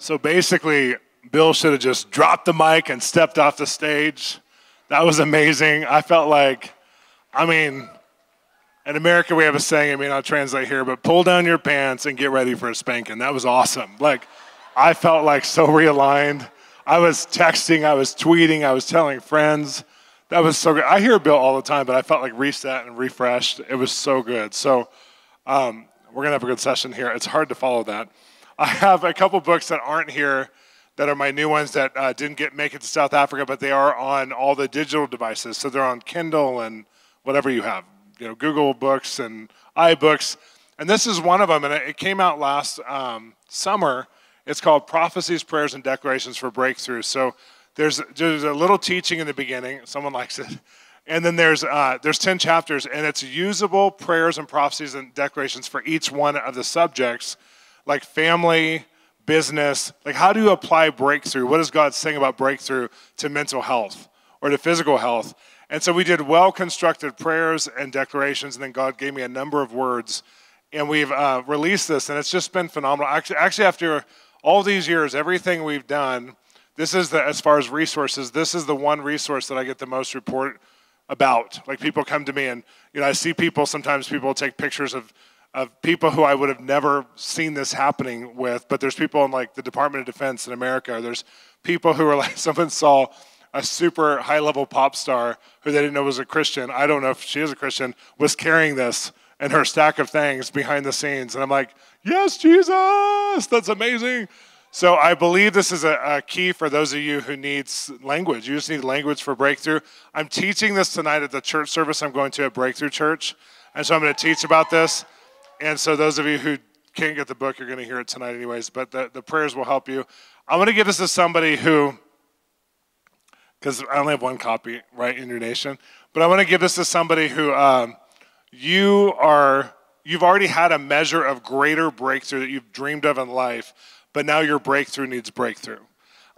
So basically, Bill should have just dropped the mic and stepped off the stage. That was amazing. I felt like, I mean, in America we have a saying, I mean, I'll translate here, but pull down your pants and get ready for a spanking. That was awesome. Like, I felt like so realigned. I was texting, I was tweeting, I was telling friends. That was so good. I hear Bill all the time, but I felt like reset and refreshed. It was so good. So, um, we're going to have a good session here. It's hard to follow that. I have a couple books that aren't here that are my new ones that uh, didn't get make it to South Africa, but they are on all the digital devices. So they're on Kindle and whatever you have, you know, Google Books and iBooks. And this is one of them, and it came out last um, summer. It's called Prophecies, Prayers, and Declarations for Breakthrough. So there's, there's a little teaching in the beginning. Someone likes it. And then there's, uh, there's 10 chapters, and it's usable prayers and prophecies and declarations for each one of the subjects like family, business. Like, how do you apply breakthrough? What is God saying about breakthrough to mental health or to physical health? And so we did well constructed prayers and declarations, and then God gave me a number of words. And we've uh, released this, and it's just been phenomenal. Actually, actually, after all these years, everything we've done, this is the, as far as resources, this is the one resource that I get the most report about. Like people come to me, and you know, I see people. Sometimes people take pictures of of people who I would have never seen this happening with. But there's people in like the Department of Defense in America. There's people who are like, someone saw a super high level pop star who they didn't know was a Christian. I don't know if she is a Christian, was carrying this and her stack of things behind the scenes. And I'm like, yes, Jesus, that's amazing. So I believe this is a, a, key for those of you who needs language. You just need language for breakthrough. I'm teaching this tonight at the church service I'm going to at Breakthrough Church. And so I'm going to teach about this. And so, those of you who can't get the book, you're going to hear it tonight, anyways. But the, the prayers will help you. I'm going to give this to somebody who, because I only have one copy, right, in your nation. But I want to give this to somebody who um, you are, you've already had a measure of greater breakthrough that you've dreamed of in life, but now your breakthrough needs breakthrough.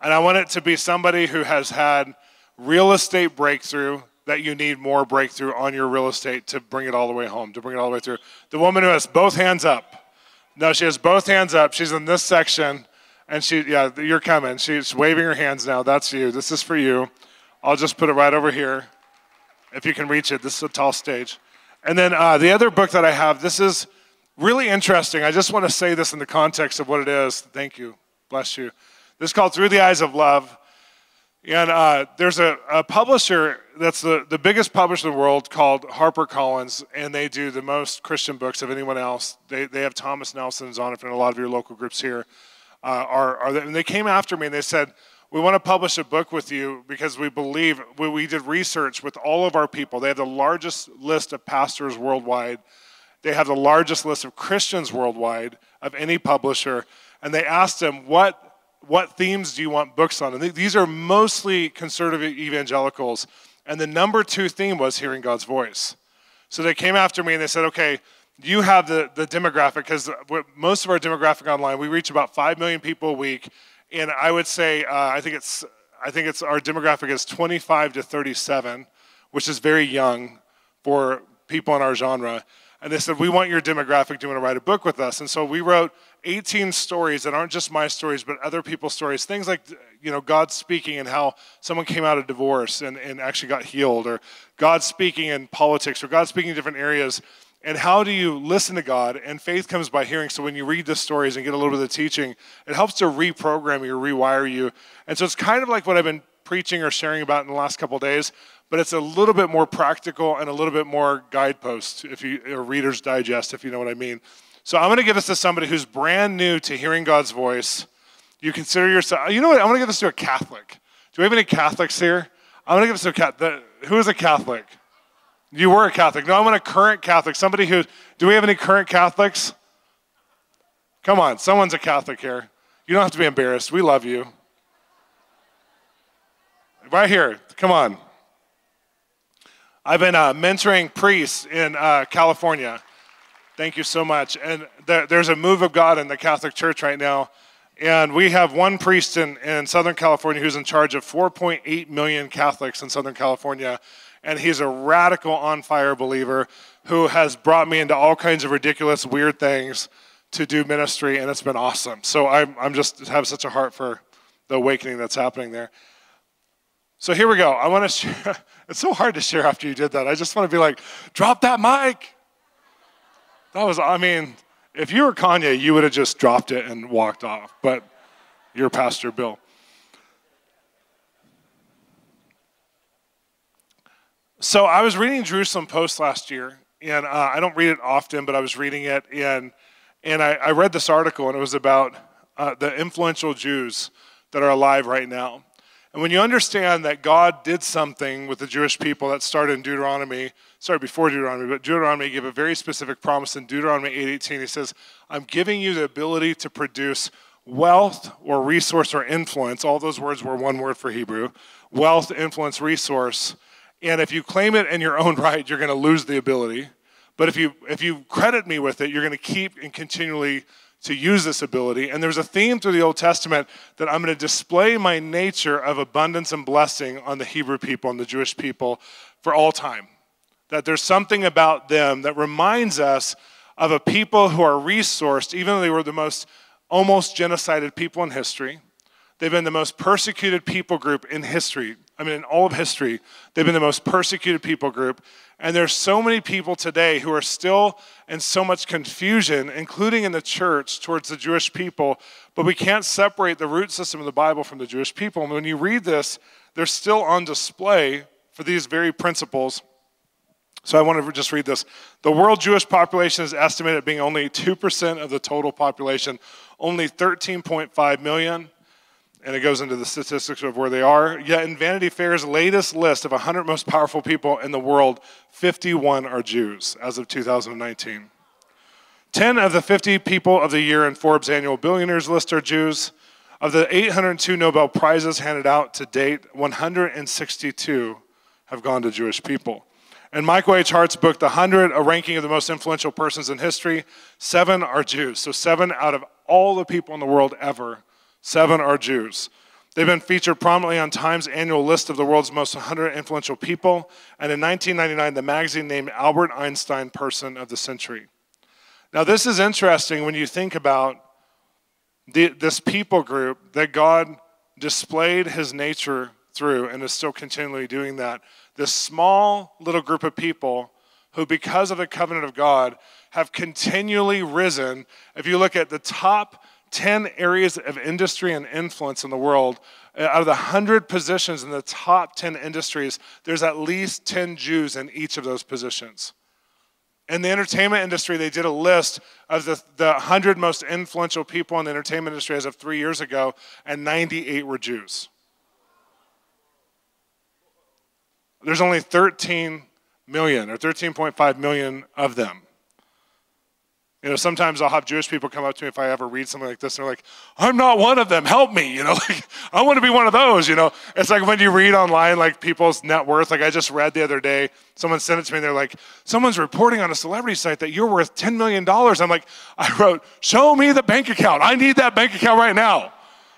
And I want it to be somebody who has had real estate breakthrough that you need more breakthrough on your real estate to bring it all the way home, to bring it all the way through. The woman who has both hands up. No, she has both hands up. She's in this section, and she, yeah, you're coming. She's waving her hands now. That's you. This is for you. I'll just put it right over here. If you can reach it, this is a tall stage. And then uh, the other book that I have, this is really interesting. I just want to say this in the context of what it is. Thank you. Bless you. This is called Through the Eyes of Love. And uh, there's a, a, publisher that's the, the biggest publisher in the world called HarperCollins, and they do the most Christian books of anyone else. They, they have Thomas Nelson's on it, and a lot of your local groups here uh, are, are and they came after me and they said, we want to publish a book with you because we believe we, we did research with all of our people. They have the largest list of pastors worldwide. They have the largest list of Christians worldwide of any publisher. And they asked them, what what themes do you want books on? And these are mostly conservative evangelicals. And the number two theme was hearing God's voice. So they came after me and they said, okay, you have the, the demographic, because most of our demographic online, we reach about 5 million people a week. And I would say, uh, I think it's, I think it's our demographic is 25 to 37, which is very young for people in our genre. And they said, We want your demographic. Do you want to write a book with us? And so we wrote 18 stories that aren't just my stories, but other people's stories. Things like, you know, God speaking and how someone came out of divorce and, and actually got healed, or God speaking in politics, or God speaking in different areas. And how do you listen to God? And faith comes by hearing. So when you read the stories and get a little bit of teaching, it helps to reprogram you, rewire you. And so it's kind of like what I've been preaching or sharing about in the last couple days, but it's a little bit more practical and a little bit more guidepost, if you or Reader's Digest, if you know what I mean. So I'm going to give this to somebody who's brand new to hearing God's voice. You consider yourself. You know what? I'm going to give this to a Catholic. Do we have any Catholics here? I'm going to give this to a Catholic. Who is a Catholic? You were a Catholic. No, I want a current Catholic. Somebody who. Do we have any current Catholics? Come on, someone's a Catholic here. You don't have to be embarrassed. We love you. Right here. Come on. I've been uh, mentoring priests in uh, California. Thank you so much. And there, there's a move of God in the Catholic Church right now. And we have one priest in, in Southern California who's in charge of 4.8 million Catholics in Southern California. And he's a radical on fire believer who has brought me into all kinds of ridiculous, weird things to do ministry, and it's been awesome. So I'm, I'm just have such a heart for the awakening that's happening there. So here we go. I want to share. It's so hard to share after you did that. I just want to be like, drop that mic. That was, I mean, if you were Kanye, you would have just dropped it and walked off. But you're Pastor Bill. So I was reading Jerusalem Post last year, and uh, I don't read it often, but I was reading it, and and I, I read this article, and it was about uh, the influential Jews that are alive right now. And when you understand that God did something with the Jewish people that started in Deuteronomy, sorry, before Deuteronomy, but Deuteronomy gave a very specific promise in Deuteronomy 8:18. He says, "I'm giving you the ability to produce wealth or resource or influence. All those words were one word for Hebrew: wealth, influence, resource." And if you claim it in your own right, you're going to lose the ability. But if you if you credit me with it, you're going to keep and continually to use this ability. And there's a theme through the Old Testament that I'm going to display my nature of abundance and blessing on the Hebrew people and the Jewish people for all time. That there's something about them that reminds us of a people who are resourced, even though they were the most almost genocided people in history. They've been the most persecuted people group in history. I mean, in all of history, they've been the most persecuted people group. And there's so many people today who are still in so much confusion, including in the church, towards the Jewish people. But we can't separate the root system of the Bible from the Jewish people. And when you read this, they're still on display for these very principles. So I want to just read this. The world Jewish population is estimated at being only 2% of the total population, only 13.5 million and it goes into the statistics of where they are. Yet in Vanity Fair's latest list of 100 most powerful people in the world, 51 are Jews as of 2019. 10 of the 50 people of the year in Forbes' annual billionaires list are Jews. Of the 802 Nobel Prizes handed out to date, 162 have gone to Jewish people. In Michael H. Hart's book, The 100, a ranking of the most influential persons in history, seven are Jews. So, seven out of all the people in the world ever Seven are Jews. They've been featured prominently on Time's annual list of the world's most 100 influential people, and in 1999, the magazine named Albert Einstein Person of the Century. Now, this is interesting when you think about the, this people group that God displayed his nature through and is still continually doing that. This small little group of people who, because of the covenant of God, have continually risen. If you look at the top 10 areas of industry and influence in the world, uh, out of the 100 positions in the top 10 industries, there's at least 10 Jews in each of those positions. In the entertainment industry, they did a list of the, the 100 most influential people in the entertainment industry as of three years ago, and 98 were Jews. There's only 13 million or 13.5 million of them. You know, sometimes I'll have Jewish people come up to me if I ever read something like this. And they're like, I'm not one of them. Help me. You know, like, I want to be one of those. You know, it's like when you read online, like people's net worth. Like I just read the other day, someone sent it to me. And they're like, someone's reporting on a celebrity site that you're worth $10 million. I'm like, I wrote, show me the bank account. I need that bank account right now.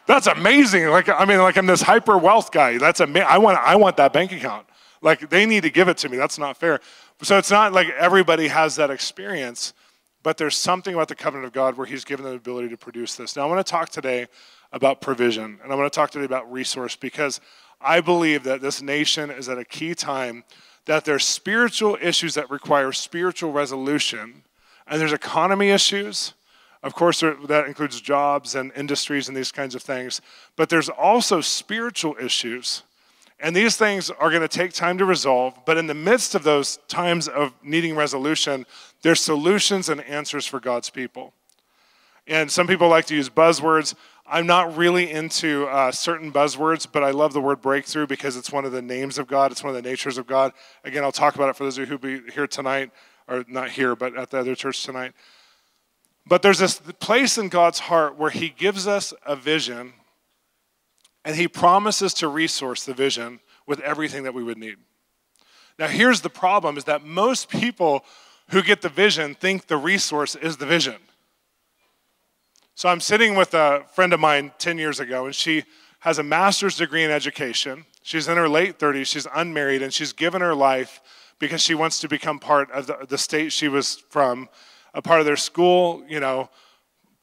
That's amazing. Like, I mean, like I'm this hyper wealth guy. That's amazing. I want, I want that bank account. Like they need to give it to me. That's not fair. So it's not like everybody has that experience. But there's something about the covenant of God where He's given them the ability to produce this. Now, I want to talk today about provision, and I want to talk today about resource because I believe that this nation is at a key time that there's spiritual issues that require spiritual resolution, and there's economy issues. Of course, that includes jobs and industries and these kinds of things, but there's also spiritual issues and these things are going to take time to resolve, but in the midst of those times of needing resolution, there's solutions and answers for God's people. And some people like to use buzzwords. I'm not really into uh, certain buzzwords, but I love the word breakthrough because it's one of the names of God, it's one of the natures of God. Again, I'll talk about it for those of you who be here tonight, or not here, but at the other church tonight. But there's this place in God's heart where He gives us a vision and he promises to resource the vision with everything that we would need. Now, here's the problem is that most people who get the vision think the resource is the vision. So I'm sitting with a friend of mine 10 years ago, and she has a master's degree in education. She's in her late 30s, she's unmarried, and she's given her life because she wants to become part of the, the state she was from, a part of their school, you know,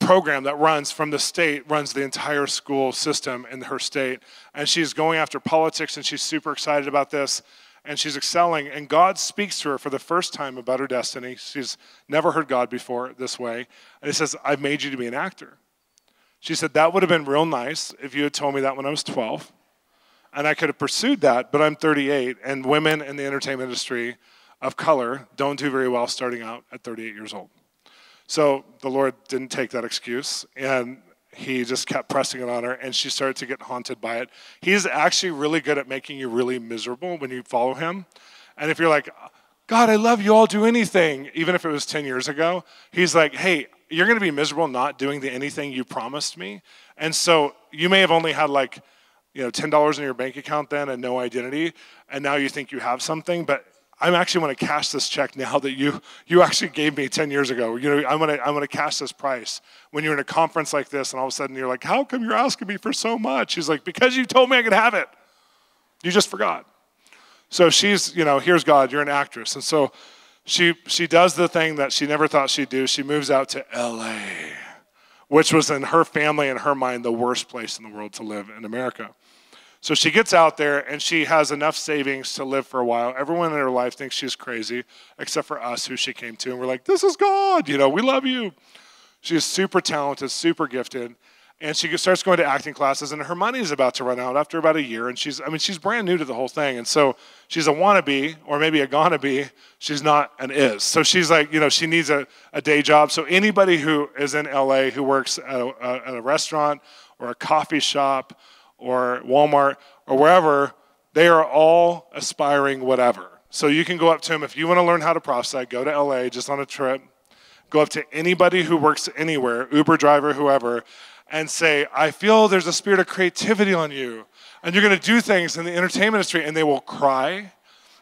program that runs from the state, runs the entire school system in her state. And she's going after politics and she's super excited about this and she's excelling. And God speaks to her for the first time about her destiny. She's never heard God before this way. And He says, I've made you to be an actor. She said, That would have been real nice if you had told me that when I was 12. And I could have pursued that, but I'm 38, and women in the entertainment industry of color don't do very well starting out at 38 years old. So the Lord didn't take that excuse, and he just kept pressing it on her, and she started to get haunted by it. He's actually really good at making you really miserable when you follow him. And if you're like, God, I love you, I'll do anything, even if it was 10 years ago, he's like, hey, you're going to be miserable not doing the anything you promised me. And so you may have only had like, you know, $10 in your bank account then and no identity, and now you think you have something, but I'm actually going to cash this check now that you you actually gave me 10 years ago. You know, I'm going to I'm going to cash this price. When you're in a conference like this, and all of a sudden you're like, "How come you're asking me for so much?" He's like, "Because you told me I could have it. You just forgot." So she's, you know, here's God. You're an actress, and so she she does the thing that she never thought she'd do. She moves out to L.A., which was in her family and her mind the worst place in the world to live in America. So she gets out there and she has enough savings to live for a while. Everyone in her life thinks she's crazy, except for us, who she came to. And we're like, this is God, you know, we love you. She's super talented, super gifted. And she starts going to acting classes, and her money is about to run out after about a year. And she's, I mean, she's brand new to the whole thing. And so she's a wannabe, or maybe a gonna be. She's not an is. So she's like, you know, she needs a, a day job. So anybody who is in LA who works at a, at a restaurant or a coffee shop or Walmart or wherever, they are all aspiring whatever. So you can go up to them if you want to learn how to prophesy, go to LA just on a trip, go up to anybody who works anywhere, Uber driver, whoever, and say, I feel there's a spirit of creativity on you. And you're going to do things in the entertainment industry, and they will cry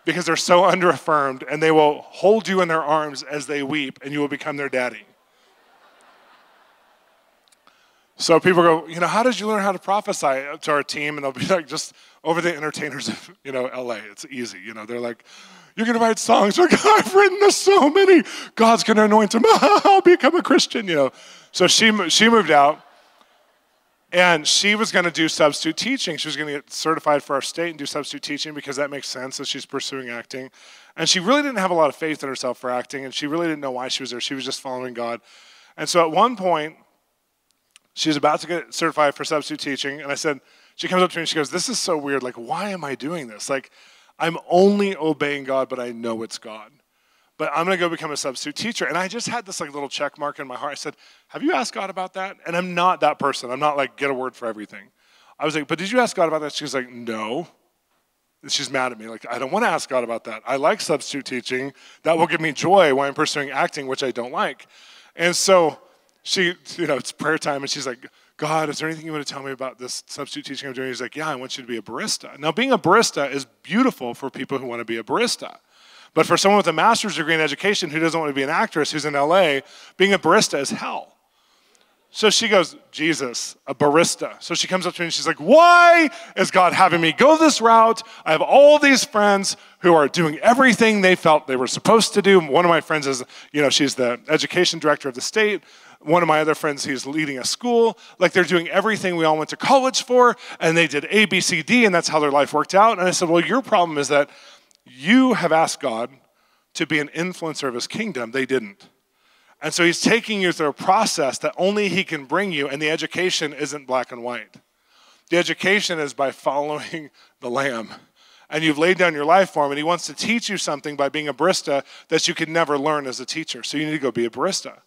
because they're so underaffirmed, and they will hold you in their arms as they weep, and you will become their daddy. So people go, you know, how did you learn how to prophesy to our team? And they'll be like, just over the entertainers of, you know, LA. It's easy. You know, they're like, you're going to write songs. Like, I've written this so many. God's going to anoint him. I'll become a Christian, you know. So she, she moved out and she was going to do substitute teaching. She was going to get certified for our state and do substitute teaching because that makes sense as she's pursuing acting. And she really didn't have a lot of faith in herself for acting and she really didn't know why she was there. She was just following God. And so at one point, She's about to get certified for substitute teaching. And I said, she comes up to me and she goes, This is so weird. Like, why am I doing this? Like, I'm only obeying God, but I know it's God. But I'm going to go become a substitute teacher. And I just had this like little check mark in my heart. I said, Have you asked God about that? And I'm not that person. I'm not like, get a word for everything. I was like, But did you ask God about that? She was like, No. And she's mad at me. Like, I don't want to ask God about that. I like substitute teaching. That will give me joy while I'm pursuing acting, which I don't like. And so she, you know, it's prayer time, and she's like, God, is there anything you want to tell me about this substitute teaching I'm doing? He's like, Yeah, I want you to be a barista. Now, being a barista is beautiful for people who want to be a barista. But for someone with a master's degree in education who doesn't want to be an actress, who's in LA, being a barista is hell. So she goes, Jesus, a barista. So she comes up to me and she's like, Why is God having me go this route? I have all these friends who are doing everything they felt they were supposed to do. One of my friends is, you know, she's the education director of the state. One of my other friends, he's leading a school. Like they're doing everything we all went to college for, and they did A, B, C, D, and that's how their life worked out. And I said, Well, your problem is that you have asked God to be an influencer of his kingdom. They didn't. And so he's taking you through a process that only he can bring you, and the education isn't black and white. The education is by following the Lamb. And you've laid down your life for him, and he wants to teach you something by being a barista that you could never learn as a teacher. So you need to go be a barista.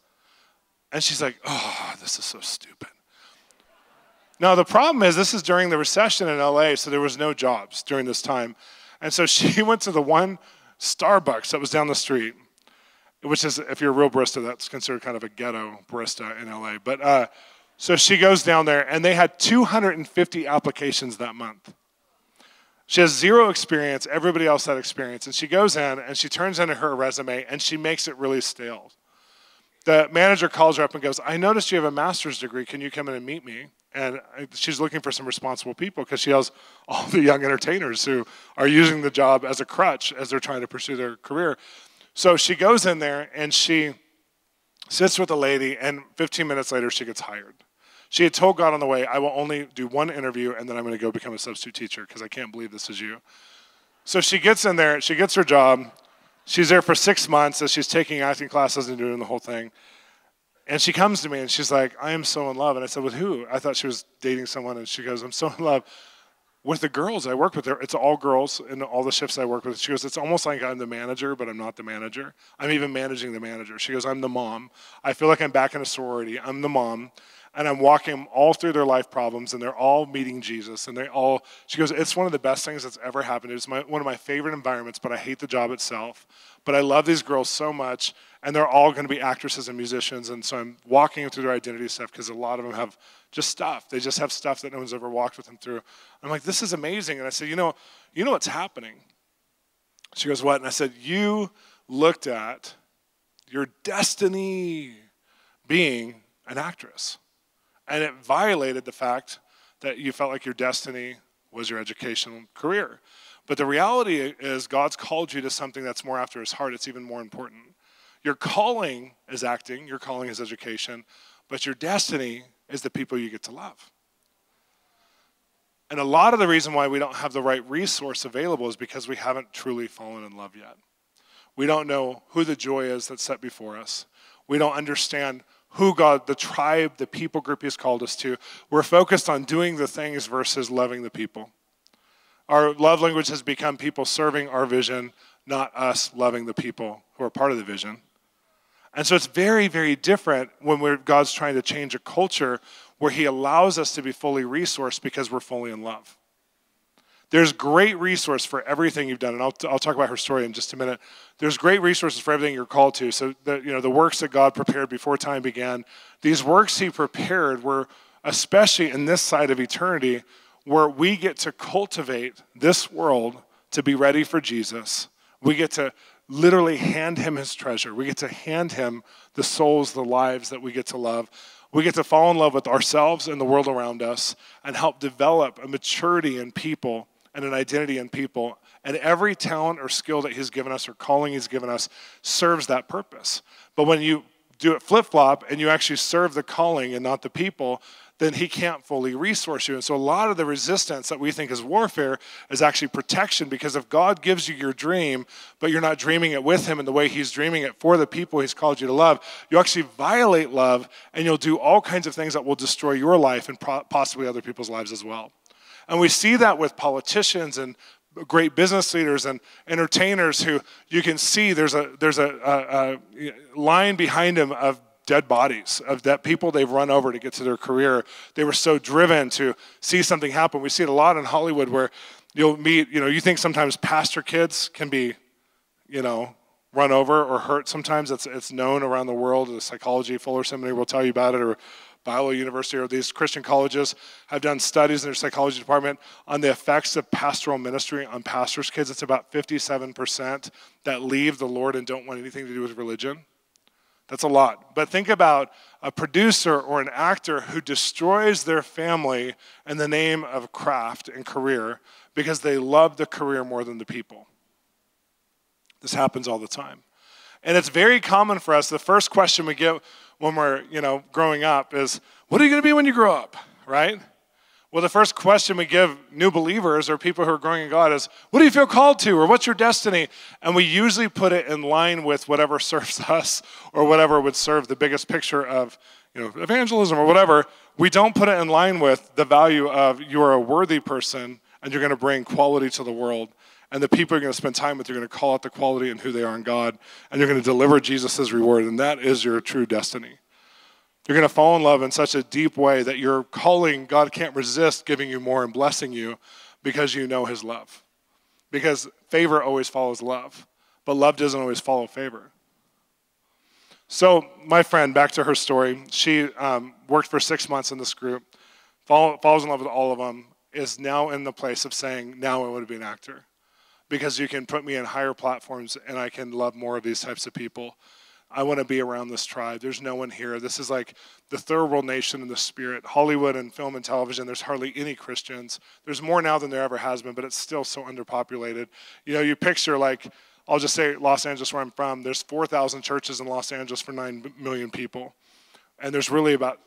And she's like, oh, this is so stupid. Now, the problem is, this is during the recession in LA, so there was no jobs during this time. And so she went to the one Starbucks that was down the street, which is, if you're a real barista, that's considered kind of a ghetto barista in LA. But uh, so she goes down there, and they had 250 applications that month. She has zero experience. Everybody else had experience. And she goes in and she turns in her resume and she makes it really stale the manager calls her up and goes, I noticed you have a master's degree. Can you come in and meet me? And she's looking for some responsible people because she has all the young entertainers who are using the job as a crutch as they're trying to pursue their career. So she goes in there and she sits with a lady, and 15 minutes later, she gets hired. She had told God on the way, I will only do one interview and then I'm going to go become a substitute teacher because I can't believe this is you. So she gets in there, she gets her job. She's there for six months as she's taking acting classes and doing the whole thing. And she comes to me and she's like, I am so in love. And I said, With who? I thought she was dating someone. And she goes, I'm so in love with the girls I work with. It's all girls in all the shifts I work with. She goes, It's almost like I'm the manager, but I'm not the manager. I'm even managing the manager. She goes, I'm the mom. I feel like I'm back in a sorority. I'm the mom and I'm walking them all through their life problems, and they're all meeting Jesus. And they all, she goes, it's one of the best things that's ever happened. It's my, one of my favorite environments, but I hate the job itself. But I love these girls so much, and they're all going to be actresses and musicians. And so I'm walking them through their identity stuff because a lot of them have just stuff. They just have stuff that no one's ever walked with them through. I'm like, this is amazing. And I said, you know, you know what's happening? She goes, what? And I said, you looked at your destiny being an actress. And it violated the fact that you felt like your destiny was your educational career. But the reality is, God's called you to something that's more after his heart. It's even more important. Your calling is acting, your calling is education, but your destiny is the people you get to love. And a lot of the reason why we don't have the right resource available is because we haven't truly fallen in love yet. We don't know who the joy is that's set before us. We don't understand who God, the tribe, the people group He's called us to. We're focused on doing the things versus loving the people. Our love language has become people serving our vision, not us loving the people who are part of the vision. And so it's very, very different when God's trying to change a culture where He allows us to be fully resourced because we're fully in love. There's great resource for everything you've done, and I'll, I'll talk about her story in just a minute. There's great resources for everything you're called to. So, the, you know, the works that God prepared before time began, these works He prepared were, especially in this side of eternity, where we get to cultivate this world to be ready for Jesus. We get to literally hand Him His treasure. We get to hand Him the souls, the lives that we get to love. We get to fall in love with ourselves and the world around us and help develop a maturity in people and an identity in people. And every talent or skill that He's given us or calling He's given us serves that purpose. But when you do it flip flop and you actually serve the calling and not the people, then he can't fully resource you. And so a lot of the resistance that we think is warfare is actually protection because if God gives you your dream, but you're not dreaming it with him in the way he's dreaming it for the people he's called you to love, you actually violate love and you'll do all kinds of things that will destroy your life and possibly other people's lives as well. And we see that with politicians and great business leaders and entertainers who you can see there's a there's a, a, a line behind them of dead bodies of that people they've run over to get to their career. They were so driven to see something happen. We see it a lot in hollywood where you'll meet you know you think sometimes pastor kids can be you know run over or hurt sometimes. It's, it's known around the world. The psychology fuller seminary will tell you about it or Biola University or these Christian colleges have done studies in their psychology department on the effects of pastoral ministry on pastors' kids. It's about 57% that leave the Lord and don't want anything to do with religion. That's a lot. But think about a producer or an actor who destroys their family in the name of craft and career because they love the career more than the people. This happens all the time. And it's very common for us. The first question we get when we're, you know, growing up is, what are you going to be when you grow up, right? Well, the first question we give new believers or people who are growing in God is, what do you feel called to or what's your destiny? And we usually put it in line with whatever serves us or whatever would serve the biggest picture of, you know, evangelism or whatever. We don't put it in line with the value of you are a worthy person and you're going to bring quality to the world and the people you're going to spend time with, you're going to call out the quality and who they are in God, and you're going to deliver Jesus' reward, and that is your true destiny. You're going to fall in love in such a deep way that your calling, God can't resist giving you more and blessing you because you know His love. Because favor always follows love, but love doesn't always follow favor. So, my friend, back to her story, she um, worked for six months in this group, fall, falls in love with all of them, is now in the place of saying, Now I want to be an actor because you can put me in higher platforms and I can love more of these types of people. I want to be around this tribe. There's no one here. This is like the third world nation in the spirit. Hollywood and film and television, there's hardly any Christians. There's more now than there ever has been, but it's still so underpopulated. You know, you picture like I'll just say Los Angeles, where I'm from, there's 4,000 churches in Los Angeles for 9 million people. And there's really about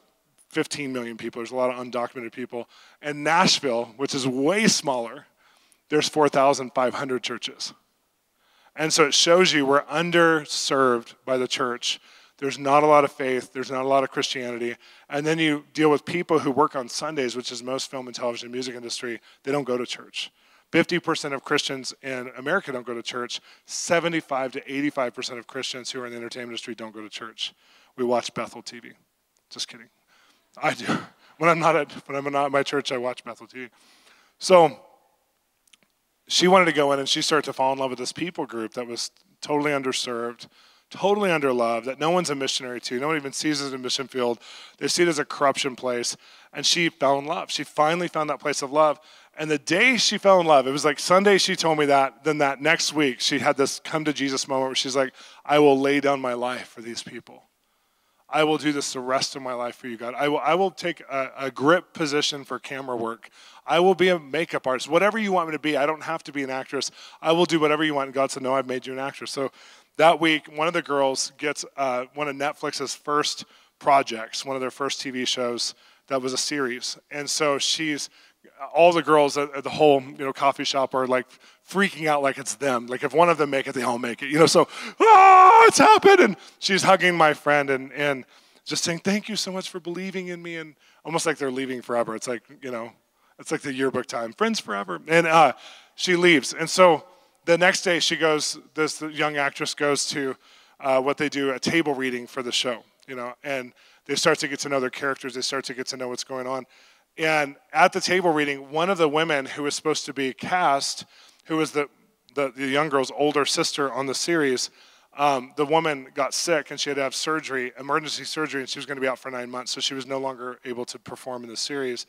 15 million people. There's a lot of undocumented people. And Nashville, which is way smaller, there's 4,500 churches. And so it shows you we're underserved by the church. There's not a lot of faith, there's not a lot of Christianity. And then you deal with people who work on Sundays, which is most film and television music industry, they don't go to church. 50% of Christians in America don't go to church. 75 to 85% of Christians who are in the entertainment industry don't go to church. We watch Bethel TV. Just kidding. I do. When I'm not at when I'm not at my church, I watch Bethel TV. So she wanted to go in and she started to fall in love with this people group that was totally underserved, totally underloved, that no one's a missionary to. No one even sees it as a mission field. They see it as a corruption place. And she fell in love. She finally found that place of love. And the day she fell in love, it was like Sunday she told me that. Then that next week, she had this come to Jesus moment where she's like, I will lay down my life for these people. I will do this the rest of my life for you, God. I will, I will take a, a grip position for camera work. I will be a makeup artist. Whatever you want me to be, I don't have to be an actress. I will do whatever you want. And God said, No, I've made you an actress. So that week, one of the girls gets uh, one of Netflix's first projects, one of their first TV shows that was a series. And so she's all the girls at, the whole you know coffee shop are like freaking out like it's them. Like if one of them make it, they all make it. You know, so ah, it's happened. And she's hugging my friend and and just saying thank you so much for believing in me and almost like they're leaving forever. It's like you know, it's like the yearbook time, friends forever. And uh, she leaves. And so the next day she goes. This young actress goes to uh, what they do a table reading for the show. You know, and they start to get to know their characters. They start to get to know what's going on. And at the table reading, one of the women who was supposed to be cast, who was the, the, the young girl's older sister on the series, um, the woman got sick and she had to have surgery, emergency surgery, and she was going to be out for nine months. So she was no longer able to perform in the series.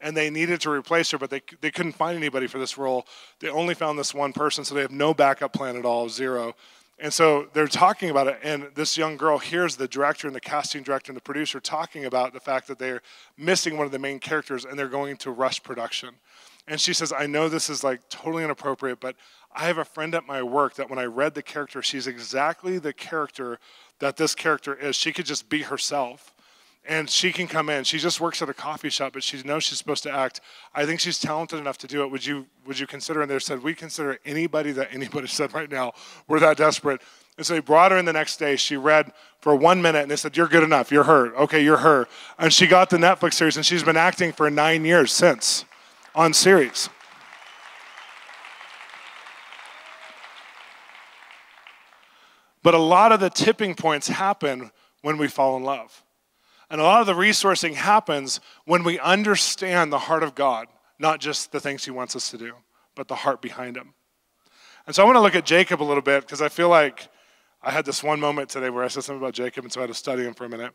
And they needed to replace her, but they, they couldn't find anybody for this role. They only found this one person, so they have no backup plan at all, zero. And so they're talking about it, and this young girl hears the director and the casting director and the producer talking about the fact that they're missing one of the main characters and they're going to rush production. And she says, I know this is like totally inappropriate, but I have a friend at my work that when I read the character, she's exactly the character that this character is. She could just be herself and she can come in. She just works at a coffee shop, but she knows she's supposed to act. I think she's talented enough to do it. Would you would you consider? And they said we consider anybody that anybody said right now. We're that desperate. And so they brought her in the next day. She read for one minute, and they said, "You're good enough. You're her. Okay, you're her." And she got the Netflix series, and she's been acting for nine years since on series. But a lot of the tipping points happen when we fall in love. And a lot of the resourcing happens when we understand the heart of God, not just the things He wants us to do, but the heart behind Him. And so I want to look at Jacob a little bit because I feel like I had this one moment today where I said something about Jacob, and so I had to study him for a minute.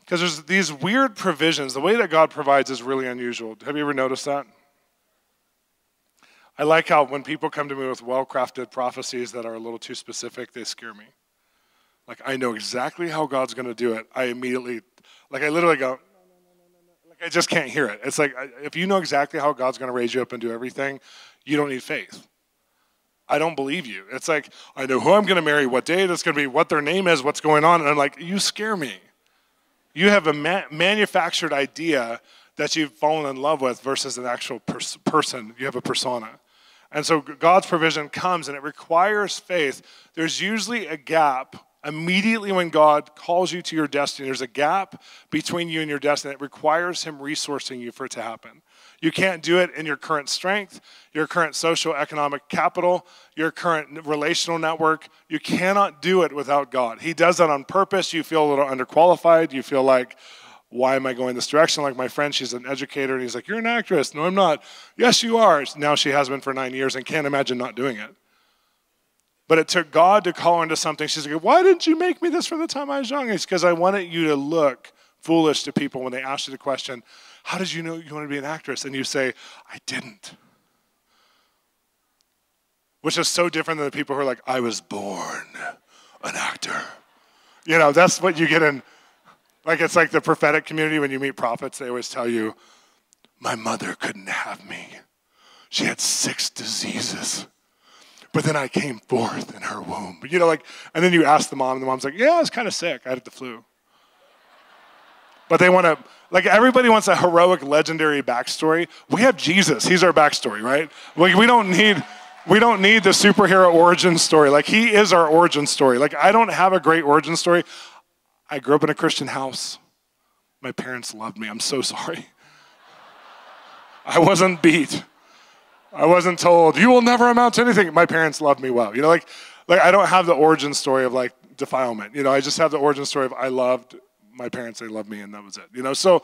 Because there's these weird provisions. The way that God provides is really unusual. Have you ever noticed that? I like how when people come to me with well crafted prophecies that are a little too specific, they scare me like I know exactly how God's going to do it, I immediately, like I literally go, like I just can't hear it. It's like if you know exactly how God's going to raise you up and do everything, you don't need faith. I don't believe you. It's like I know who I'm going to marry, what day that's going to be, what their name is, what's going on, and I'm like, you scare me. You have a ma- manufactured idea that you've fallen in love with versus an actual pers- person. You have a persona. And so God's provision comes and it requires faith. There's usually a gap Immediately when God calls you to your destiny, there's a gap between you and your destiny that requires Him resourcing you for it to happen. You can't do it in your current strength, your current social economic capital, your current relational network. You cannot do it without God. He does that on purpose. You feel a little underqualified. You feel like, why am I going this direction? Like my friend, she's an educator, and he's like, You're an actress. No, I'm not. Yes, you are. Now she has been for nine years and can't imagine not doing it. But it took God to call her into something. She's like, Why didn't you make me this from the time I was young? It's because I wanted you to look foolish to people when they ask you the question, How did you know you want to be an actress? And you say, I didn't. Which is so different than the people who are like, I was born an actor. You know, that's what you get in. Like, it's like the prophetic community when you meet prophets, they always tell you, My mother couldn't have me. She had six diseases. But then I came forth in her womb. You know, like, and then you ask the mom, and the mom's like, yeah, I was kind of sick. I had the flu. But they want to, like, everybody wants a heroic, legendary backstory. We have Jesus. He's our backstory, right? Like, we don't need, we don't need the superhero origin story. Like, he is our origin story. Like, I don't have a great origin story. I grew up in a Christian house. My parents loved me. I'm so sorry. I wasn't beat. I wasn't told, you will never amount to anything. My parents loved me well. You know, like, like I don't have the origin story of like defilement. You know, I just have the origin story of I loved my parents, they loved me, and that was it. You know, so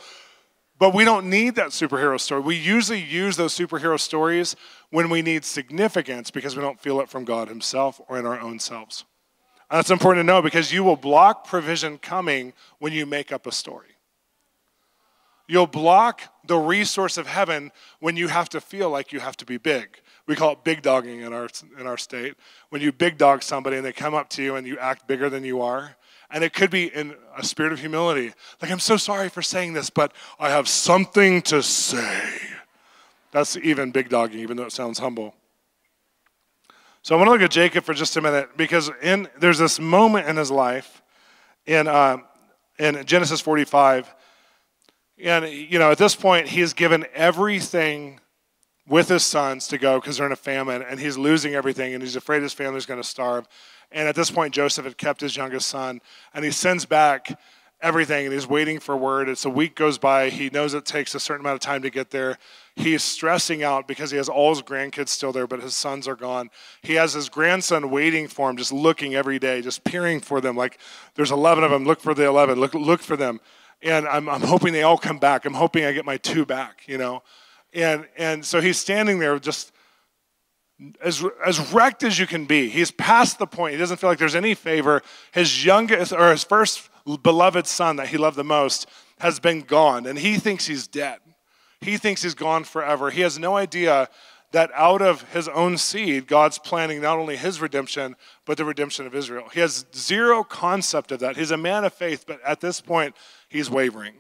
but we don't need that superhero story. We usually use those superhero stories when we need significance because we don't feel it from God Himself or in our own selves. And that's important to know because you will block provision coming when you make up a story. You'll block the resource of heaven when you have to feel like you have to be big. We call it big dogging in our, in our state. When you big dog somebody and they come up to you and you act bigger than you are. And it could be in a spirit of humility. Like, I'm so sorry for saying this, but I have something to say. That's even big dogging, even though it sounds humble. So I want to look at Jacob for just a minute because in, there's this moment in his life in, uh, in Genesis 45 and, you know, at this point, he's given everything with his sons to go because they're in a famine, and he's losing everything, and he's afraid his family's going to starve. And at this point, Joseph had kept his youngest son, and he sends back everything, and he's waiting for word. It's a week goes by. He knows it takes a certain amount of time to get there. He's stressing out because he has all his grandkids still there, but his sons are gone. He has his grandson waiting for him, just looking every day, just peering for them. Like there's 11 of them. Look for the 11. Look, look for them and I'm, I'm hoping they all come back. I'm hoping I get my two back, you know. And, and so he's standing there just as, as wrecked as you can be. He's past the point. He doesn't feel like there's any favor. His youngest, or his first beloved son that he loved the most, has been gone, and he thinks he's dead. He thinks he's gone forever. He has no idea that out of his own seed, God's planning not only his redemption, but the redemption of Israel. He has zero concept of that. He's a man of faith, but at this point, he's wavering.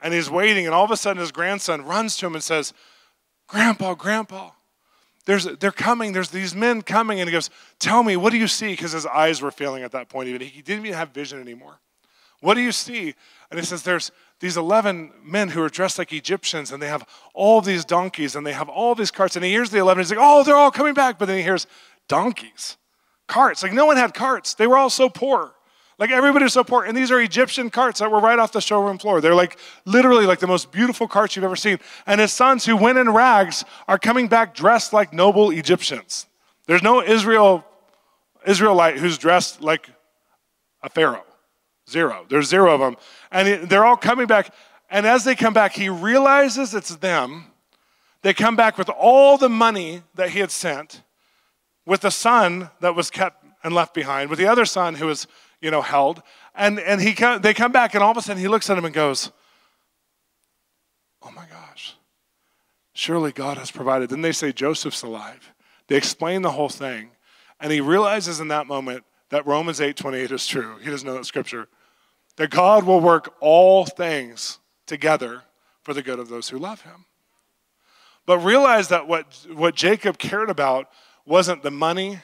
And he's waiting, and all of a sudden, his grandson runs to him and says, Grandpa, Grandpa, there's, they're coming. There's these men coming. And he goes, Tell me, what do you see? Because his eyes were failing at that point. Even he didn't even have vision anymore. What do you see? And he says, There's these 11 men who are dressed like Egyptians, and they have all these donkeys, and they have all these carts. And he hears the 11, he's like, Oh, they're all coming back. But then he hears donkeys, carts. Like no one had carts. They were all so poor. Like everybody's so poor. And these are Egyptian carts that were right off the showroom floor. They're like literally like the most beautiful carts you've ever seen. And his sons who went in rags are coming back dressed like noble Egyptians. There's no Israel Israelite who's dressed like a pharaoh. Zero. There's zero of them. And they're all coming back. And as they come back, he realizes it's them. They come back with all the money that he had sent, with the son that was kept and left behind, with the other son who was, you know, held. And, and he, come, they come back, and all of a sudden he looks at him and goes, Oh my gosh, surely God has provided. Then they say, Joseph's alive. They explain the whole thing. And he realizes in that moment that Romans 8 28 is true. He doesn't know that scripture that God will work all things together for the good of those who love him. But realize that what, what Jacob cared about wasn't the money,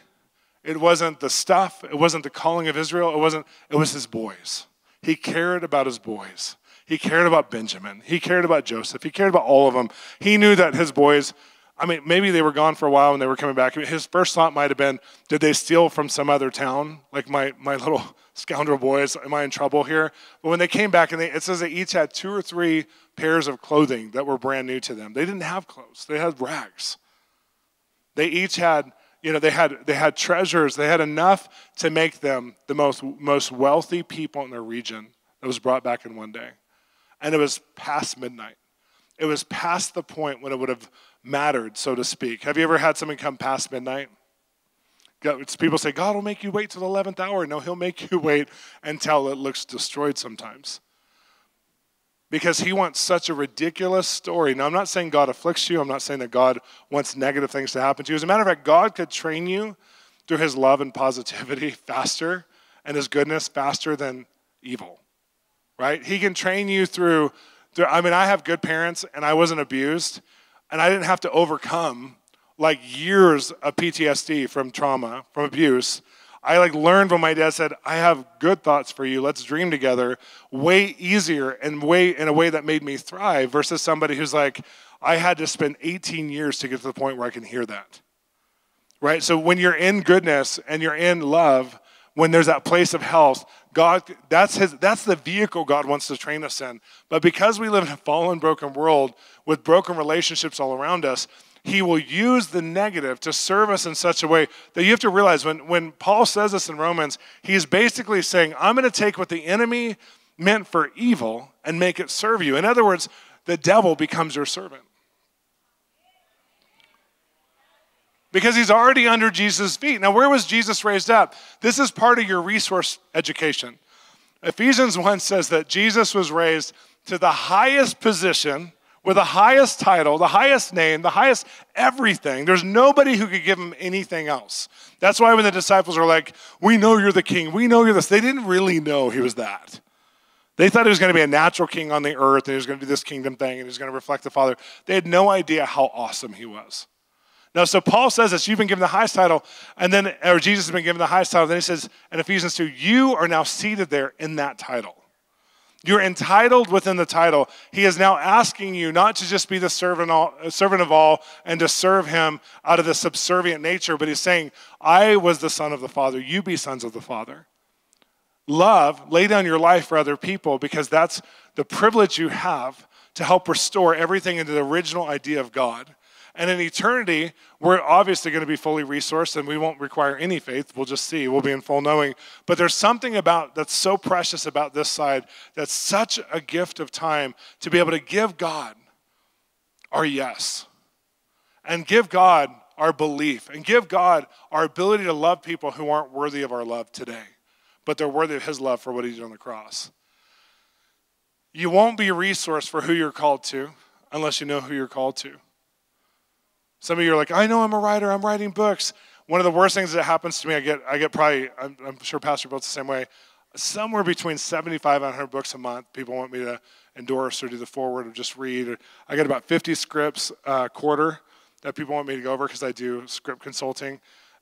it wasn't the stuff, it wasn't the calling of Israel, it wasn't, it was his boys. He cared about his boys. He cared about Benjamin. He cared about Joseph. He cared about all of them. He knew that his boys, I mean, maybe they were gone for a while and they were coming back. His first thought might have been, did they steal from some other town? Like my, my little scoundrel boys, am I in trouble here? But when they came back, and they, it says they each had two or three pairs of clothing that were brand new to them. They didn't have clothes, they had rags. They each had, you know, they had, they had treasures. They had enough to make them the most, most wealthy people in their region that was brought back in one day. And it was past midnight. It was past the point when it would have mattered, so to speak. Have you ever had something come past midnight? people say, God will make you wait till the 11th hour. No, He'll make you wait until it looks destroyed sometimes. Because He wants such a ridiculous story. Now, I'm not saying God afflicts you. I'm not saying that God wants negative things to happen to you. As a matter of fact, God could train you through His love and positivity faster and His goodness faster than evil, right? He can train you through, through I mean, I have good parents and I wasn't abused and I didn't have to overcome like years of PTSD from trauma, from abuse. I like learned when my dad said, I have good thoughts for you. Let's dream together. Way easier and way in a way that made me thrive versus somebody who's like, I had to spend 18 years to get to the point where I can hear that. Right? So when you're in goodness and you're in love, when there's that place of health, God, that's his, that's the vehicle God wants to train us in. But because we live in a fallen, broken world with broken relationships all around us, he will use the negative to serve us in such a way that you have to realize when, when Paul says this in Romans, he's basically saying, I'm going to take what the enemy meant for evil and make it serve you. In other words, the devil becomes your servant. Because he's already under Jesus' feet. Now, where was Jesus raised up? This is part of your resource education. Ephesians 1 says that Jesus was raised to the highest position with the highest title, the highest name, the highest everything. There's nobody who could give him anything else. That's why when the disciples are like, We know you're the king, we know you're this, they didn't really know he was that. They thought he was going to be a natural king on the earth and he was going to do this kingdom thing and he was going to reflect the Father. They had no idea how awesome he was. Now, so Paul says this, you've been given the highest title, and then, or Jesus has been given the highest title. Then he says in Ephesians 2, you are now seated there in that title. You're entitled within the title. He is now asking you not to just be the servant, all, uh, servant of all and to serve him out of the subservient nature, but he's saying, I was the son of the Father. You be sons of the Father. Love, lay down your life for other people because that's the privilege you have to help restore everything into the original idea of God. And in eternity, we're obviously going to be fully resourced and we won't require any faith. We'll just see. We'll be in full knowing. But there's something about that's so precious about this side that's such a gift of time to be able to give God our yes and give God our belief and give God our ability to love people who aren't worthy of our love today, but they're worthy of His love for what He did on the cross. You won't be a resource for who you're called to unless you know who you're called to. Some of you are like, I know I'm a writer, I'm writing books. One of the worst things that happens to me, I get, I get probably, I'm, I'm sure Pastor Bill's the same way, somewhere between 75 and 100 books a month. People want me to endorse or do the foreword or just read. I get about 50 scripts a uh, quarter that people want me to go over because I do script consulting.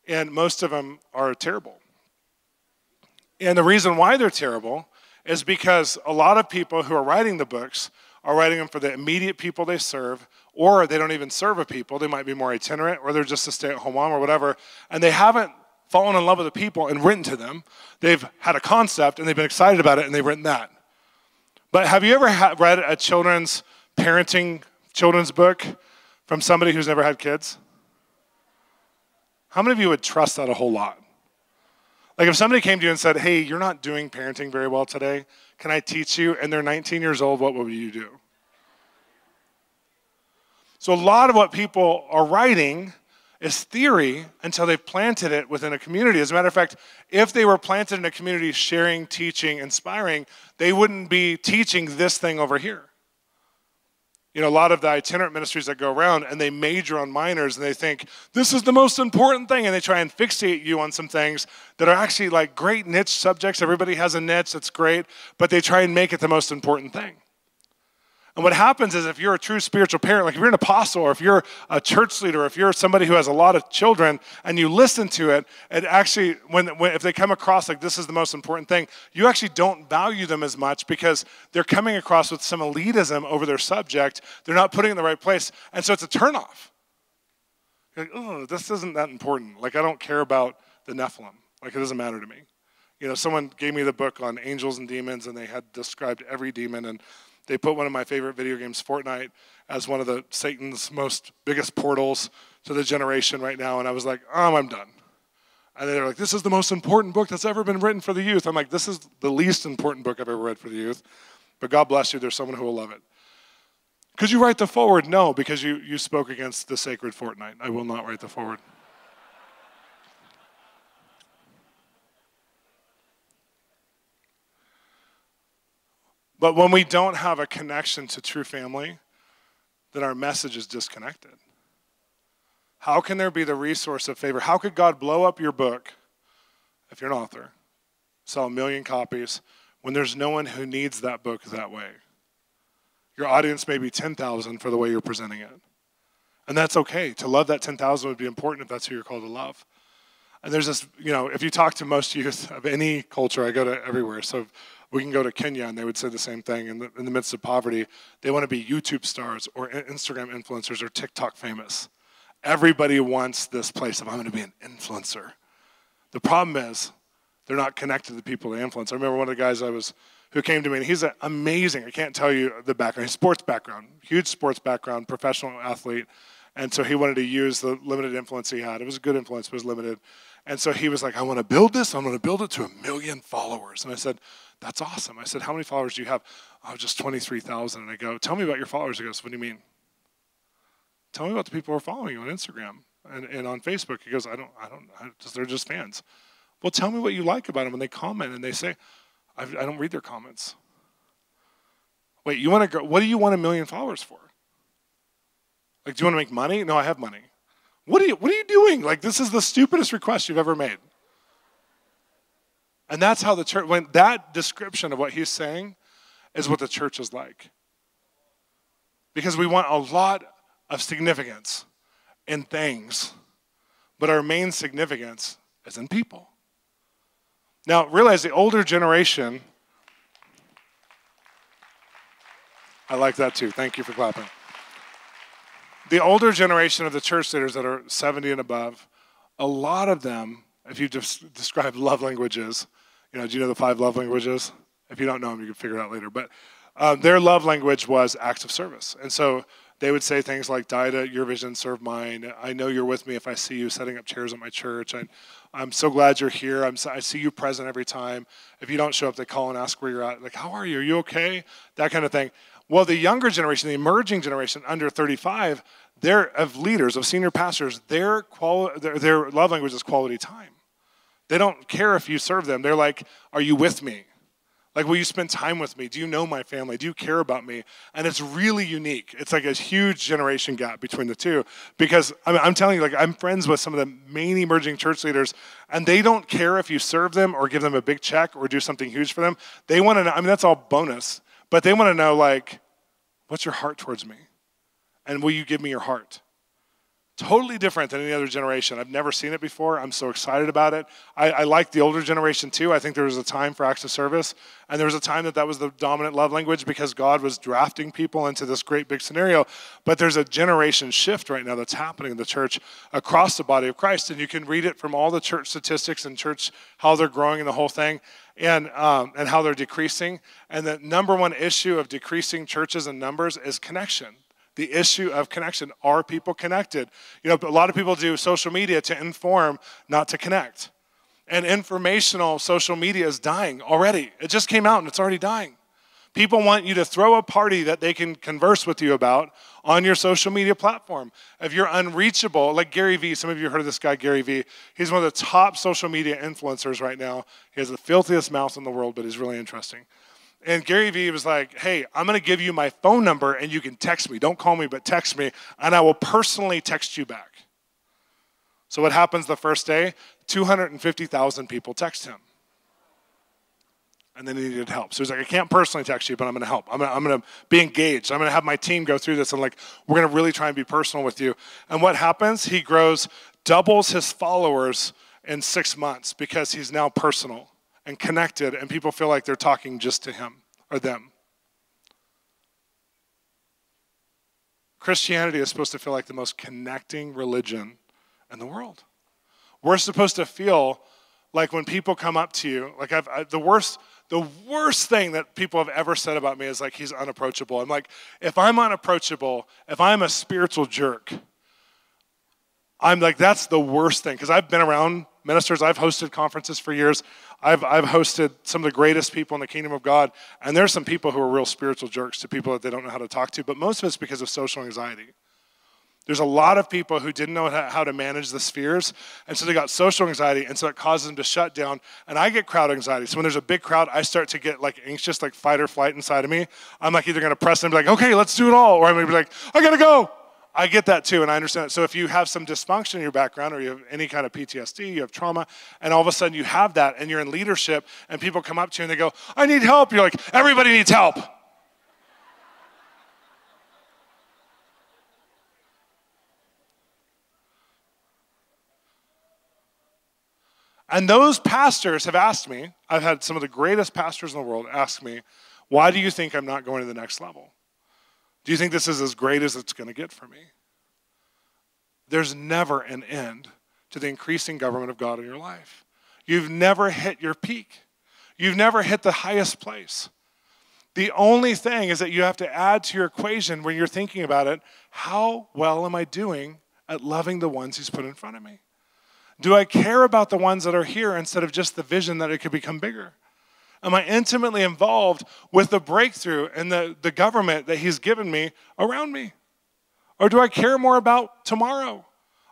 And most of them are terrible. And the reason why they're terrible is because a lot of people who are writing the books are writing them for the immediate people they serve or they don't even serve a people. They might be more itinerant, or they're just a stay at home mom or whatever, and they haven't fallen in love with the people and written to them. They've had a concept and they've been excited about it and they've written that. But have you ever read a children's parenting children's book from somebody who's never had kids? How many of you would trust that a whole lot? Like if somebody came to you and said, Hey, you're not doing parenting very well today, can I teach you? And they're 19 years old, what would you do? So, a lot of what people are writing is theory until they've planted it within a community. As a matter of fact, if they were planted in a community sharing, teaching, inspiring, they wouldn't be teaching this thing over here. You know, a lot of the itinerant ministries that go around and they major on minors and they think this is the most important thing and they try and fixate you on some things that are actually like great niche subjects. Everybody has a niche that's great, but they try and make it the most important thing. And what happens is if you're a true spiritual parent, like if you're an apostle or if you're a church leader, if you're somebody who has a lot of children and you listen to it, it actually, when, when, if they come across like this is the most important thing, you actually don't value them as much because they're coming across with some elitism over their subject. They're not putting in the right place. And so it's a turnoff. You're like, oh, this isn't that important. Like, I don't care about the Nephilim. Like, it doesn't matter to me. You know, someone gave me the book on angels and demons, and they had described every demon. And they put one of my favorite video games, Fortnite, as one of the Satan's most biggest portals to the generation right now. And I was like, oh, I'm done. And they're like, this is the most important book that's ever been written for the youth. I'm like, this is the least important book I've ever read for the youth. But God bless you, there's someone who will love it. Could you write the foreword? No, because you, you spoke against the sacred Fortnite. I will not write the foreword. But when we don't have a connection to true family, then our message is disconnected. How can there be the resource of favor? How could God blow up your book if you're an author, sell a million copies, when there's no one who needs that book that way? Your audience may be 10,000 for the way you're presenting it. And that's okay. To love that 10,000 would be important if that's who you're called to love. And there's this, you know, if you talk to most youth of any culture, I go to everywhere. So we can go to Kenya and they would say the same thing. In the, in the midst of poverty, they want to be YouTube stars or Instagram influencers or TikTok famous. Everybody wants this place of I'm going to be an influencer. The problem is they're not connected to the people they influence. I remember one of the guys I was who came to me, and he's amazing. I can't tell you the background. His sports background, huge sports background, professional athlete, and so he wanted to use the limited influence he had. It was a good influence, but it was limited. And so he was like, I want to build this. I'm going to build it to a million followers. And I said, That's awesome. I said, How many followers do you have? Oh, just 23,000. And I go, Tell me about your followers. He goes, What do you mean? Tell me about the people who are following you on Instagram and, and on Facebook. He goes, I don't, I don't, I just, they're just fans. Well, tell me what you like about them. And they comment and they say, I, I don't read their comments. Wait, you want to go, what do you want a million followers for? Like, do you want to make money? No, I have money. What are you, what are you doing? Like, this is the stupidest request you've ever made. And that's how the church, when that description of what he's saying is what the church is like. Because we want a lot of significance in things, but our main significance is in people. Now, realize the older generation, I like that too. Thank you for clapping. The older generation of the church leaders that are 70 and above, a lot of them, if you just describe love languages, you know, do you know the five love languages? If you don't know them, you can figure it out later. But um, their love language was acts of service. And so they would say things like, Die to your vision, serve mine. I know you're with me if I see you setting up chairs at my church. I'm so glad you're here. I'm, I see you present every time. If you don't show up, they call and ask where you're at. Like, how are you? Are you okay? That kind of thing. Well, the younger generation, the emerging generation under 35, they're of leaders, of senior pastors, their, quali- their, their love language is quality time. They don't care if you serve them. They're like, Are you with me? Like, will you spend time with me? Do you know my family? Do you care about me? And it's really unique. It's like a huge generation gap between the two because I I'm telling you, like, I'm friends with some of the main emerging church leaders, and they don't care if you serve them or give them a big check or do something huge for them. They want to know, I mean, that's all bonus, but they want to know, like, what's your heart towards me? And will you give me your heart? Totally different than any other generation. I've never seen it before. I'm so excited about it. I, I like the older generation too. I think there was a time for acts of service, and there was a time that that was the dominant love language because God was drafting people into this great big scenario. But there's a generation shift right now that's happening in the church across the body of Christ, and you can read it from all the church statistics and church how they're growing and the whole thing and, um, and how they're decreasing. And the number one issue of decreasing churches and numbers is connection the issue of connection. Are people connected? You know, a lot of people do social media to inform, not to connect. And informational social media is dying already. It just came out and it's already dying. People want you to throw a party that they can converse with you about on your social media platform. If you're unreachable, like Gary Vee, some of you heard of this guy, Gary Vee. He's one of the top social media influencers right now. He has the filthiest mouth in the world, but he's really interesting. And Gary Vee was like, hey, I'm going to give you my phone number and you can text me. Don't call me, but text me, and I will personally text you back. So, what happens the first day? 250,000 people text him. And then he needed help. So he's like, I can't personally text you, but I'm going to help. I'm going to be engaged. I'm going to have my team go through this and, like, we're going to really try and be personal with you. And what happens? He grows, doubles his followers in six months because he's now personal and connected, and people feel like they're talking just to him or them. Christianity is supposed to feel like the most connecting religion in the world. We're supposed to feel like when people come up to you, like I've, I, the worst, the worst thing that people have ever said about me is like he's unapproachable. I'm like, if I'm unapproachable, if I'm a spiritual jerk, I'm like, that's the worst thing because I've been around ministers. I've hosted conferences for years. I've, I've hosted some of the greatest people in the kingdom of God. And there's some people who are real spiritual jerks to people that they don't know how to talk to, but most of it's because of social anxiety. There's a lot of people who didn't know how to manage the spheres, and so they got social anxiety, and so it causes them to shut down. And I get crowd anxiety. So when there's a big crowd, I start to get like anxious, like fight or flight inside of me. I'm like either gonna press and be like, okay, let's do it all, or I'm gonna be like, I gotta go. I get that too, and I understand it. So if you have some dysfunction in your background or you have any kind of PTSD, you have trauma, and all of a sudden you have that and you're in leadership and people come up to you and they go, I need help. You're like, everybody needs help. And those pastors have asked me, I've had some of the greatest pastors in the world ask me, why do you think I'm not going to the next level? Do you think this is as great as it's going to get for me? There's never an end to the increasing government of God in your life. You've never hit your peak. You've never hit the highest place. The only thing is that you have to add to your equation when you're thinking about it how well am I doing at loving the ones He's put in front of me? Do I care about the ones that are here instead of just the vision that it could become bigger? Am I intimately involved with the breakthrough and the, the government that He's given me around me? Or do I care more about tomorrow?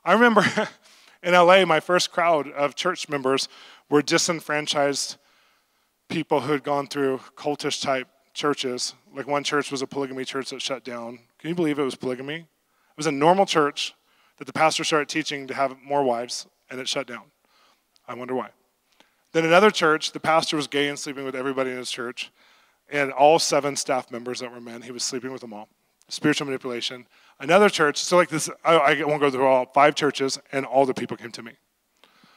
I remember in LA, my first crowd of church members were disenfranchised people who had gone through cultish type churches. Like one church was a polygamy church that shut down. Can you believe it was polygamy? It was a normal church that the pastor started teaching to have more wives, and it shut down. I wonder why. Then another church, the pastor was gay and sleeping with everybody in his church, and all seven staff members that were men, he was sleeping with them all. Spiritual manipulation. Another church, so like this, I, I won't go through all five churches, and all the people came to me.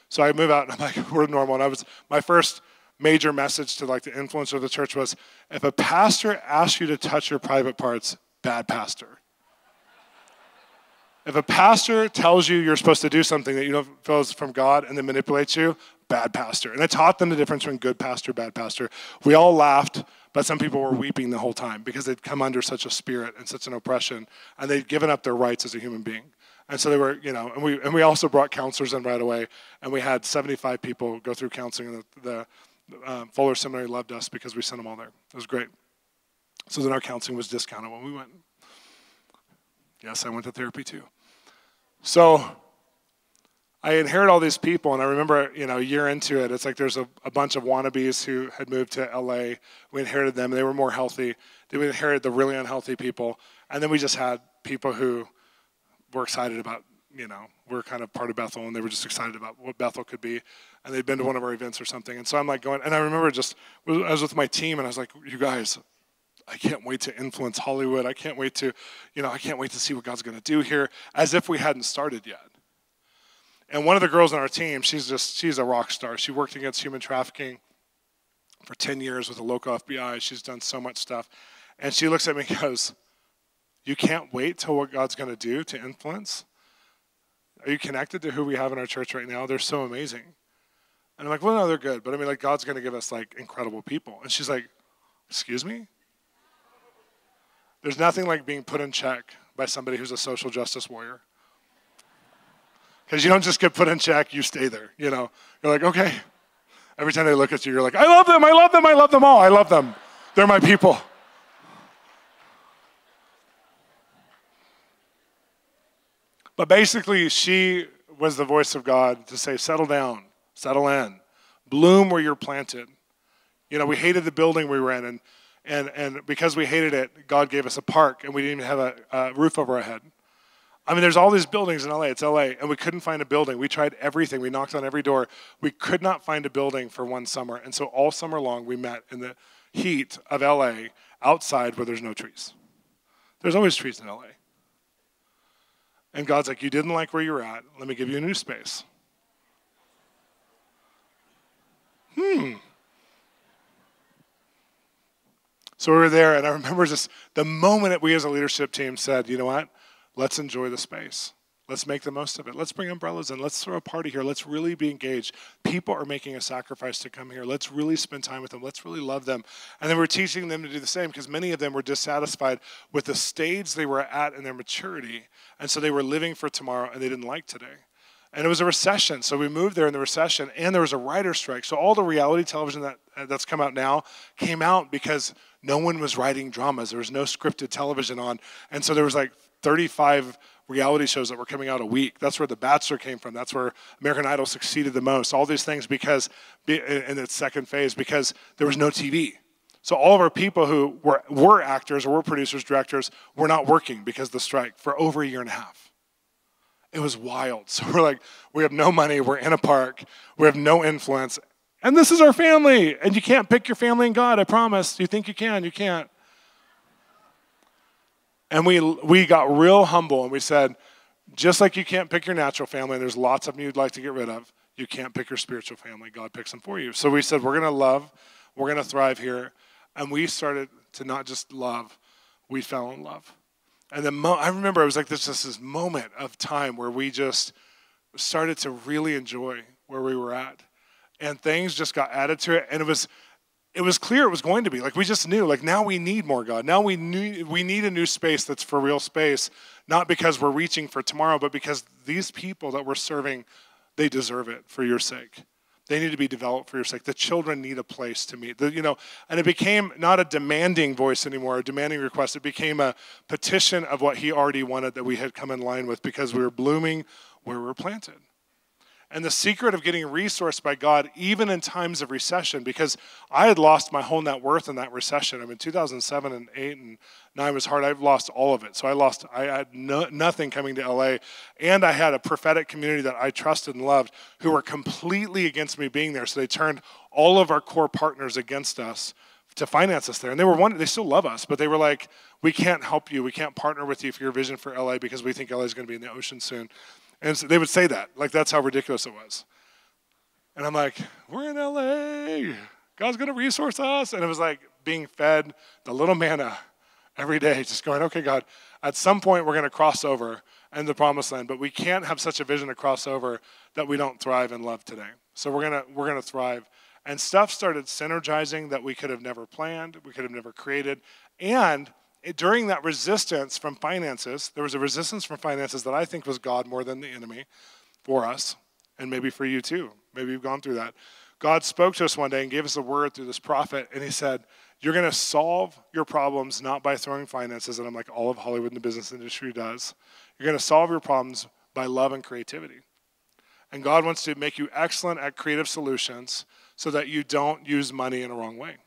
So I move out, and I'm like, we're normal. And I was my first major message to like the influencer of the church was, if a pastor asks you to touch your private parts, bad pastor. If a pastor tells you you're supposed to do something that you don't feel is from God and then manipulates you, bad pastor. And I taught them the difference between good pastor, bad pastor. We all laughed, but some people were weeping the whole time because they'd come under such a spirit and such an oppression, and they'd given up their rights as a human being. And so they were, you know, and we and we also brought counselors in right away, and we had 75 people go through counseling. And the, the um, Fuller Seminary loved us because we sent them all there. It was great. So then our counseling was discounted when we went. Yes, I went to therapy too. So I inherit all these people, and I remember, you know, a year into it, it's like there's a, a bunch of wannabes who had moved to LA. We inherited them, they were more healthy. Then we inherited the really unhealthy people, and then we just had people who were excited about, you know, we're kind of part of Bethel, and they were just excited about what Bethel could be, and they'd been to one of our events or something. And so I'm like going, and I remember just, I was with my team, and I was like, you guys, I can't wait to influence Hollywood. I can't wait to, you know, I can't wait to see what God's going to do here, as if we hadn't started yet. And one of the girls on our team, she's just, she's a rock star. She worked against human trafficking for 10 years with the local FBI. She's done so much stuff. And she looks at me and goes, You can't wait till what God's going to do to influence? Are you connected to who we have in our church right now? They're so amazing. And I'm like, Well, no, they're good. But I mean, like, God's going to give us like incredible people. And she's like, Excuse me? There's nothing like being put in check by somebody who's a social justice warrior. Because you don't just get put in check, you stay there. You know, you're like, okay. Every time they look at you, you're like, I love them, I love them, I love them all, I love them. They're my people. But basically, she was the voice of God to say, settle down, settle in, bloom where you're planted. You know, we hated the building we were in, and and, and because we hated it, God gave us a park and we didn't even have a, a roof over our head. I mean, there's all these buildings in LA. It's LA, and we couldn't find a building. We tried everything. We knocked on every door. We could not find a building for one summer. And so all summer long, we met in the heat of LA outside where there's no trees. There's always trees in LA. And God's like, You didn't like where you're at. Let me give you a new space. Hmm. So we were there, and I remember just the moment that we as a leadership team said, you know what? Let's enjoy the space. Let's make the most of it. Let's bring umbrellas in. Let's throw a party here. Let's really be engaged. People are making a sacrifice to come here. Let's really spend time with them. Let's really love them. And then we're teaching them to do the same because many of them were dissatisfied with the stage they were at in their maturity. And so they were living for tomorrow and they didn't like today. And it was a recession. So we moved there in the recession and there was a writer's strike. So all the reality television that, uh, that's come out now came out because no one was writing dramas. There was no scripted television on. And so there was like 35 reality shows that were coming out a week. That's where The Bachelor came from. That's where American Idol succeeded the most. All these things because in its second phase because there was no TV. So all of our people who were, were actors or were producers, directors, were not working because the strike for over a year and a half. It was wild. So we're like, we have no money, we're in a park, we have no influence, and this is our family. And you can't pick your family in God, I promise. You think you can, you can't. And we, we got real humble and we said, just like you can't pick your natural family, and there's lots of them you'd like to get rid of, You can't pick your spiritual family. God picks them for you. So we said, we're going to love, we're going to thrive here. And we started to not just love, we fell in love. And then mo- I remember it was like this just this moment of time where we just started to really enjoy where we were at. And things just got added to it. And it was it was clear it was going to be. Like we just knew, like now we need more God. Now we need we need a new space that's for real space, not because we're reaching for tomorrow, but because these people that we're serving, they deserve it for your sake. They need to be developed for your sake. The children need a place to meet. The, you know, and it became not a demanding voice anymore, a demanding request. It became a petition of what he already wanted that we had come in line with because we were blooming where we were planted and the secret of getting resourced by God, even in times of recession, because I had lost my whole net worth in that recession. I mean, 2007 and 8 and 9 was hard. I've lost all of it. So I lost, I had no, nothing coming to LA. And I had a prophetic community that I trusted and loved who were completely against me being there. So they turned all of our core partners against us to finance us there. And they were one, they still love us, but they were like, we can't help you. We can't partner with you for your vision for LA because we think LA is going to be in the ocean soon. And so they would say that. Like, that's how ridiculous it was. And I'm like, we're in LA. God's going to resource us. And it was like being fed the little manna every day, just going, okay, God, at some point we're going to cross over in the promised land, but we can't have such a vision to cross over that we don't thrive and love today. So we're going to we're going to thrive. And stuff started synergizing that we could have never planned, we could have never created. And it, during that resistance from finances, there was a resistance from finances that I think was God more than the enemy for us, and maybe for you too. Maybe you've gone through that. God spoke to us one day and gave us a word through this prophet, and he said, You're going to solve your problems not by throwing finances, and I'm like all of Hollywood and the business industry does. You're going to solve your problems by love and creativity. And God wants to make you excellent at creative solutions so that you don't use money in a wrong way.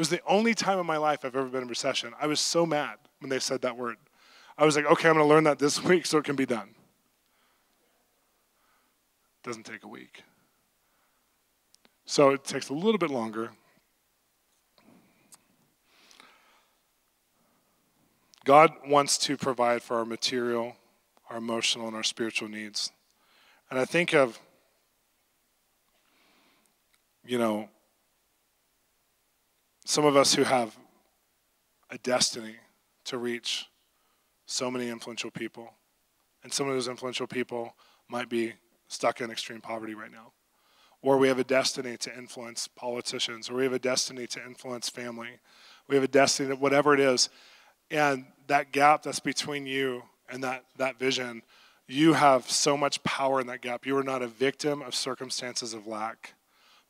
It was the only time in my life I've ever been in recession. I was so mad when they said that word. I was like, okay, I'm going to learn that this week so it can be done. It doesn't take a week. So it takes a little bit longer. God wants to provide for our material, our emotional, and our spiritual needs. And I think of, you know, some of us who have a destiny to reach so many influential people, and some of those influential people might be stuck in extreme poverty right now. Or we have a destiny to influence politicians, or we have a destiny to influence family. We have a destiny, whatever it is. And that gap that's between you and that, that vision, you have so much power in that gap. You are not a victim of circumstances of lack,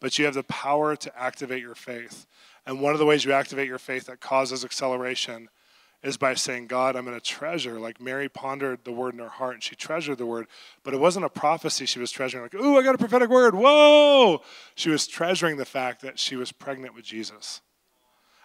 but you have the power to activate your faith. And one of the ways you activate your faith that causes acceleration is by saying, God, I'm going to treasure. Like Mary pondered the word in her heart and she treasured the word, but it wasn't a prophecy she was treasuring, like, ooh, I got a prophetic word. Whoa! She was treasuring the fact that she was pregnant with Jesus.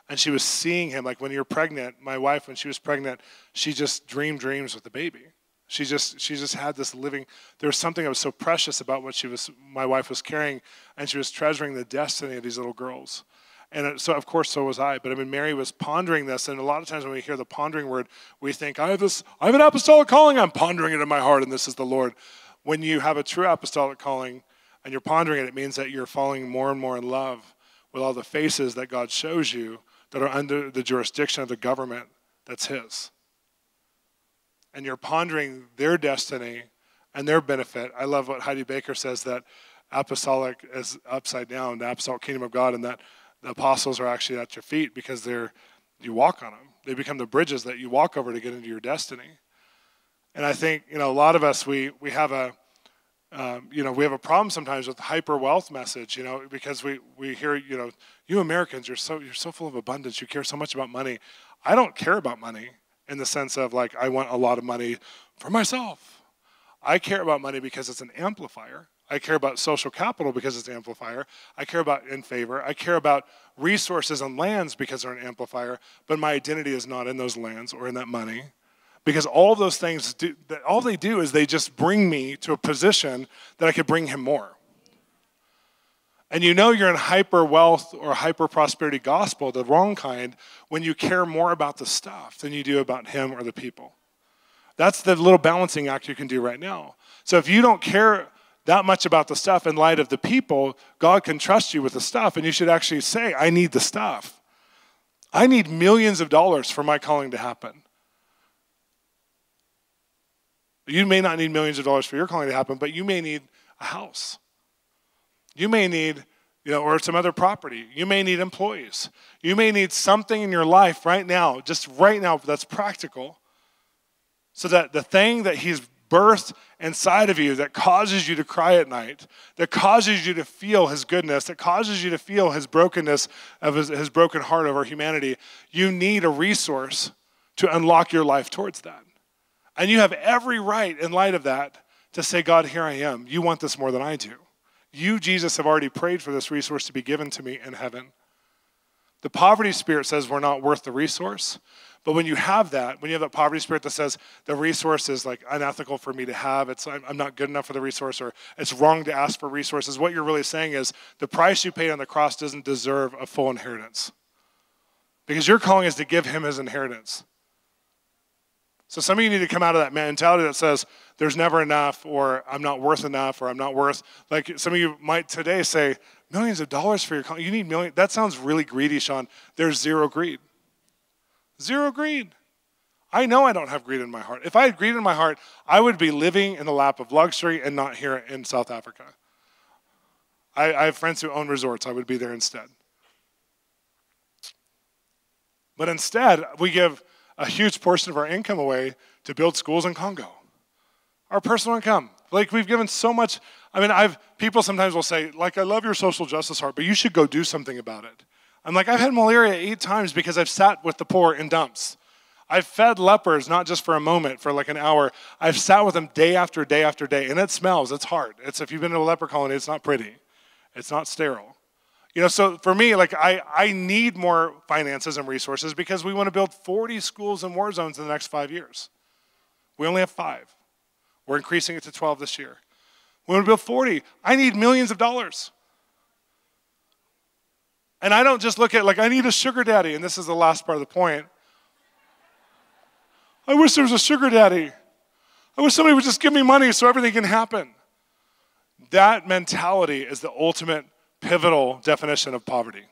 And she was seeing him. Like when you're pregnant, my wife, when she was pregnant, she just dreamed dreams with the baby. She just she just had this living. There was something that was so precious about what she was my wife was carrying, and she was treasuring the destiny of these little girls. And uh, so, of course, so was I. But I mean, Mary was pondering this, and a lot of times when we hear the pondering word, we think, I have this, I have an apostolic calling. I'm pondering it in my heart, and this is the Lord. When you have a true apostolic calling and you're pondering it, it means that you're falling more and more in love with all the faces that God shows you that are under the jurisdiction of the government that's His. And you're pondering their destiny and their benefit. I love what Heidi Baker says that apostolic is upside down, the apostolic kingdom of God, and that the apostles are actually at your feet because they're you walk on them. They become the bridges that you walk over to get into your destiny. And I think you know a lot of us we we have a um, you know we have a problem sometimes with hyper wealth message you know because we we hear you know you Americans you're so you're so full of abundance you care so much about money. I don't care about money in the sense of like I want a lot of money for myself. I care about money because it's an amplifier I care about social capital because it's an amplifier. I care about in favor. I care about resources and lands because they're an amplifier, but my identity is not in those lands or in that money. Because all those things, do, all they do is they just bring me to a position that I could bring him more. And you know you're in hyper wealth or hyper prosperity gospel, the wrong kind, when you care more about the stuff than you do about him or the people. That's the little balancing act you can do right now. So if you don't care that much about the stuff in light of the people, God can trust you with the stuff, and you should actually say, I need the stuff. I need millions of dollars for my calling to happen. You may not need millions of dollars for your calling to happen, but you may need a house. You may need, you know, or some other property. You may need employees. You may need something in your life right now, just right now, that's practical, so that the thing that He's birthed inside of you that causes you to cry at night, that causes you to feel his goodness, that causes you to feel his brokenness of his, his broken heart over humanity, you need a resource to unlock your life towards that. And you have every right in light of that to say, God, here I am. You want this more than I do. You, Jesus, have already prayed for this resource to be given to me in heaven. The poverty spirit says we're not worth the resource. But when you have that, when you have that poverty spirit that says the resource is like unethical for me to have, it's I'm not good enough for the resource, or it's wrong to ask for resources, what you're really saying is the price you paid on the cross doesn't deserve a full inheritance. Because your calling is to give him his inheritance. So some of you need to come out of that mentality that says there's never enough, or I'm not worth enough, or I'm not worth. Like some of you might today say, millions of dollars for your calling. You need million. That sounds really greedy, Shawn. There's zero greed. Zero greed. I know I don't have greed in my heart. If I had greed in my heart, I would be living in the lap of luxury and not here in South Africa. I, I have friends who own resorts. I would be there instead. But instead, we give a huge portion of our income away to build schools in Congo. Our personal income. Like we've given so much. I mean, I've people sometimes will say, like, I love your social justice heart, but you should go do something about it. I'm like, I've had malaria eight times because I've sat with the poor in dumps. I've fed lepers, not just for a moment, for like an hour. I've sat with them day after day after day, and it smells. It's hard. It's if you've been to a leper colony, it's not pretty. It's not sterile. You know, so for me, like I, I need more finances and resources because we want to build 40 schools in war zones in the next five years. We only have five. We're increasing it to 12 this year. We want to build 40. I need millions of dollars. And I don't just look at like I need a sugar daddy, and this is the last part of the point. I wish there was a sugar daddy. I wish somebody would just give me money so everything can happen. That mentality is the ultimate pivotal definition of poverty.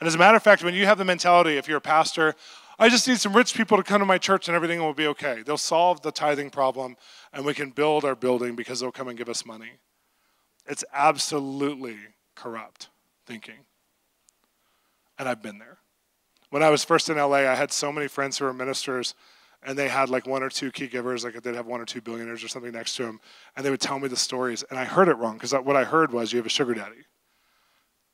And as a matter of fact, when you have the mentality, if you're a pastor, I just need some rich people to come to my church and everything will be okay. They'll solve the tithing problem and we can build our building because they'll come and give us money. It's absolutely corrupt thinking. And I've been there. When I was first in LA, I had so many friends who were ministers, and they had like one or two key givers, like they'd have one or two billionaires or something next to them, and they would tell me the stories. And I heard it wrong because what I heard was, you have a sugar daddy.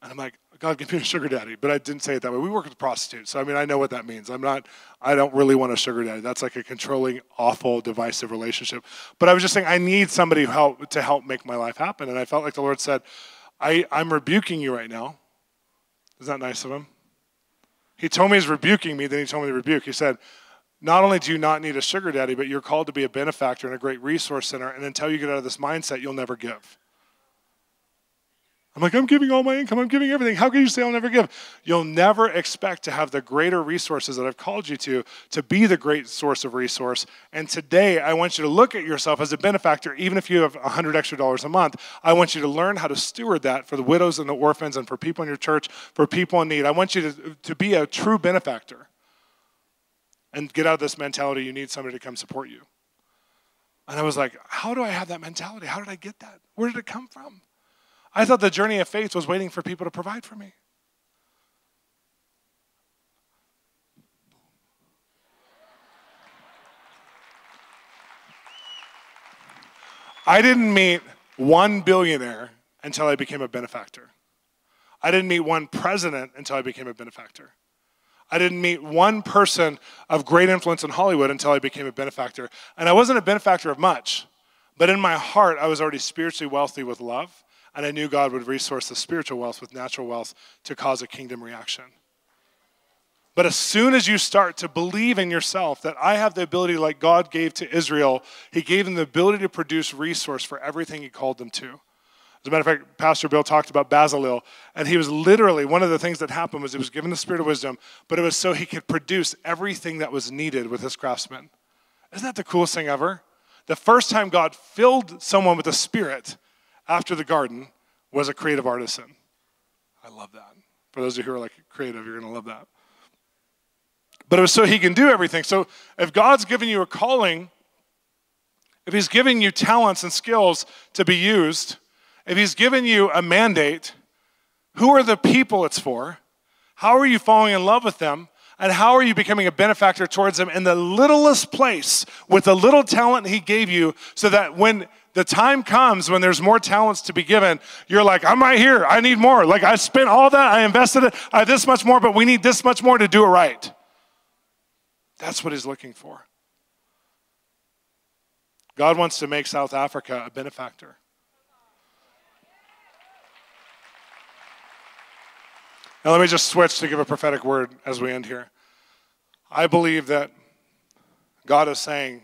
And I'm like, God, give me a sugar daddy. But I didn't say it that way. We work with prostitutes. So, I mean, I know what that means. I'm not, I don't really want a sugar daddy. That's like a controlling, awful, divisive relationship. But I was just saying, I need somebody help, to help make my life happen. And I felt like the Lord said, I, I'm rebuking you right now. Is that nice of him? He told me he's rebuking me, then he told me to rebuke. He said, Not only do you not need a sugar daddy, but you're called to be a benefactor and a great resource center. And until you get out of this mindset, you'll never give. I'm like, I'm giving all my income, I'm giving everything. How can you say I'll never give? You'll never expect to have the greater resources that I've called you to, to be the great source of resource. And today, I want you to look at yourself as a benefactor, even if you have 100 extra dollars a month. I want you to learn how to steward that for the widows and the orphans and for people in your church, for people in need. I want you to, to be a true benefactor and get out of this mentality you need somebody to come support you. And I was like, how do I have that mentality? How did I get that? Where did it come from? I thought the journey of faith was waiting for people to provide for me. I didn't meet one billionaire until I became a benefactor. I didn't meet one president until I became a benefactor. I didn't meet one person of great influence in Hollywood until I became a benefactor. And I wasn't a benefactor of much, but in my heart, I was already spiritually wealthy with love and I knew God would resource the spiritual wealth with natural wealth to cause a kingdom reaction. But as soon as you start to believe in yourself that I have the ability, like God gave to Israel, He gave them the ability to produce resource for everything He called them to. As a matter of fact, Pastor Bill talked about Bezalel, and he was literally one of the things that happened was he was given the spirit of wisdom, but it was so he could produce everything that was needed with his craftsmen. Isn't that the coolest thing ever? The first time God filled someone with the Spirit after the garden was a creative artisan. I love that. For those of you who are like creative, you're going to love that. But it was so he can do everything. So if God's given you a calling, if he's giving you talents and skills to be used, if he's given you a mandate, who are the people it's for? How are you falling in love with them? And how are you becoming a benefactor towards them in the littlest place with the little talent he gave you so that when the time comes when there's more talents to be given, you're like, I'm right here. I need more. Like I spent all that, I invested it, I have this much more, but we need this much more to do it right. That's what he's looking for. God wants to make South Africa a benefactor. Now, let me just switch to give a prophetic word as we end here. I believe that God is saying,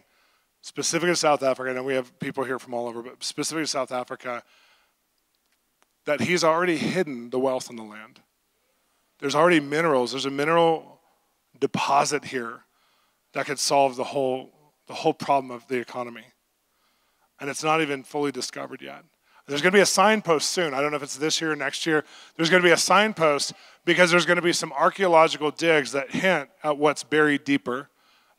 specifically to South Africa, and we have people here from all over, but specifically to South Africa, that He's already hidden the wealth in the land. There's already minerals, there's a mineral deposit here that could solve the whole, the whole problem of the economy. And it's not even fully discovered yet. There's going to be a signpost soon. I don't know if it's this year or next year. There's going to be a signpost because there's going to be some archaeological digs that hint at what's buried deeper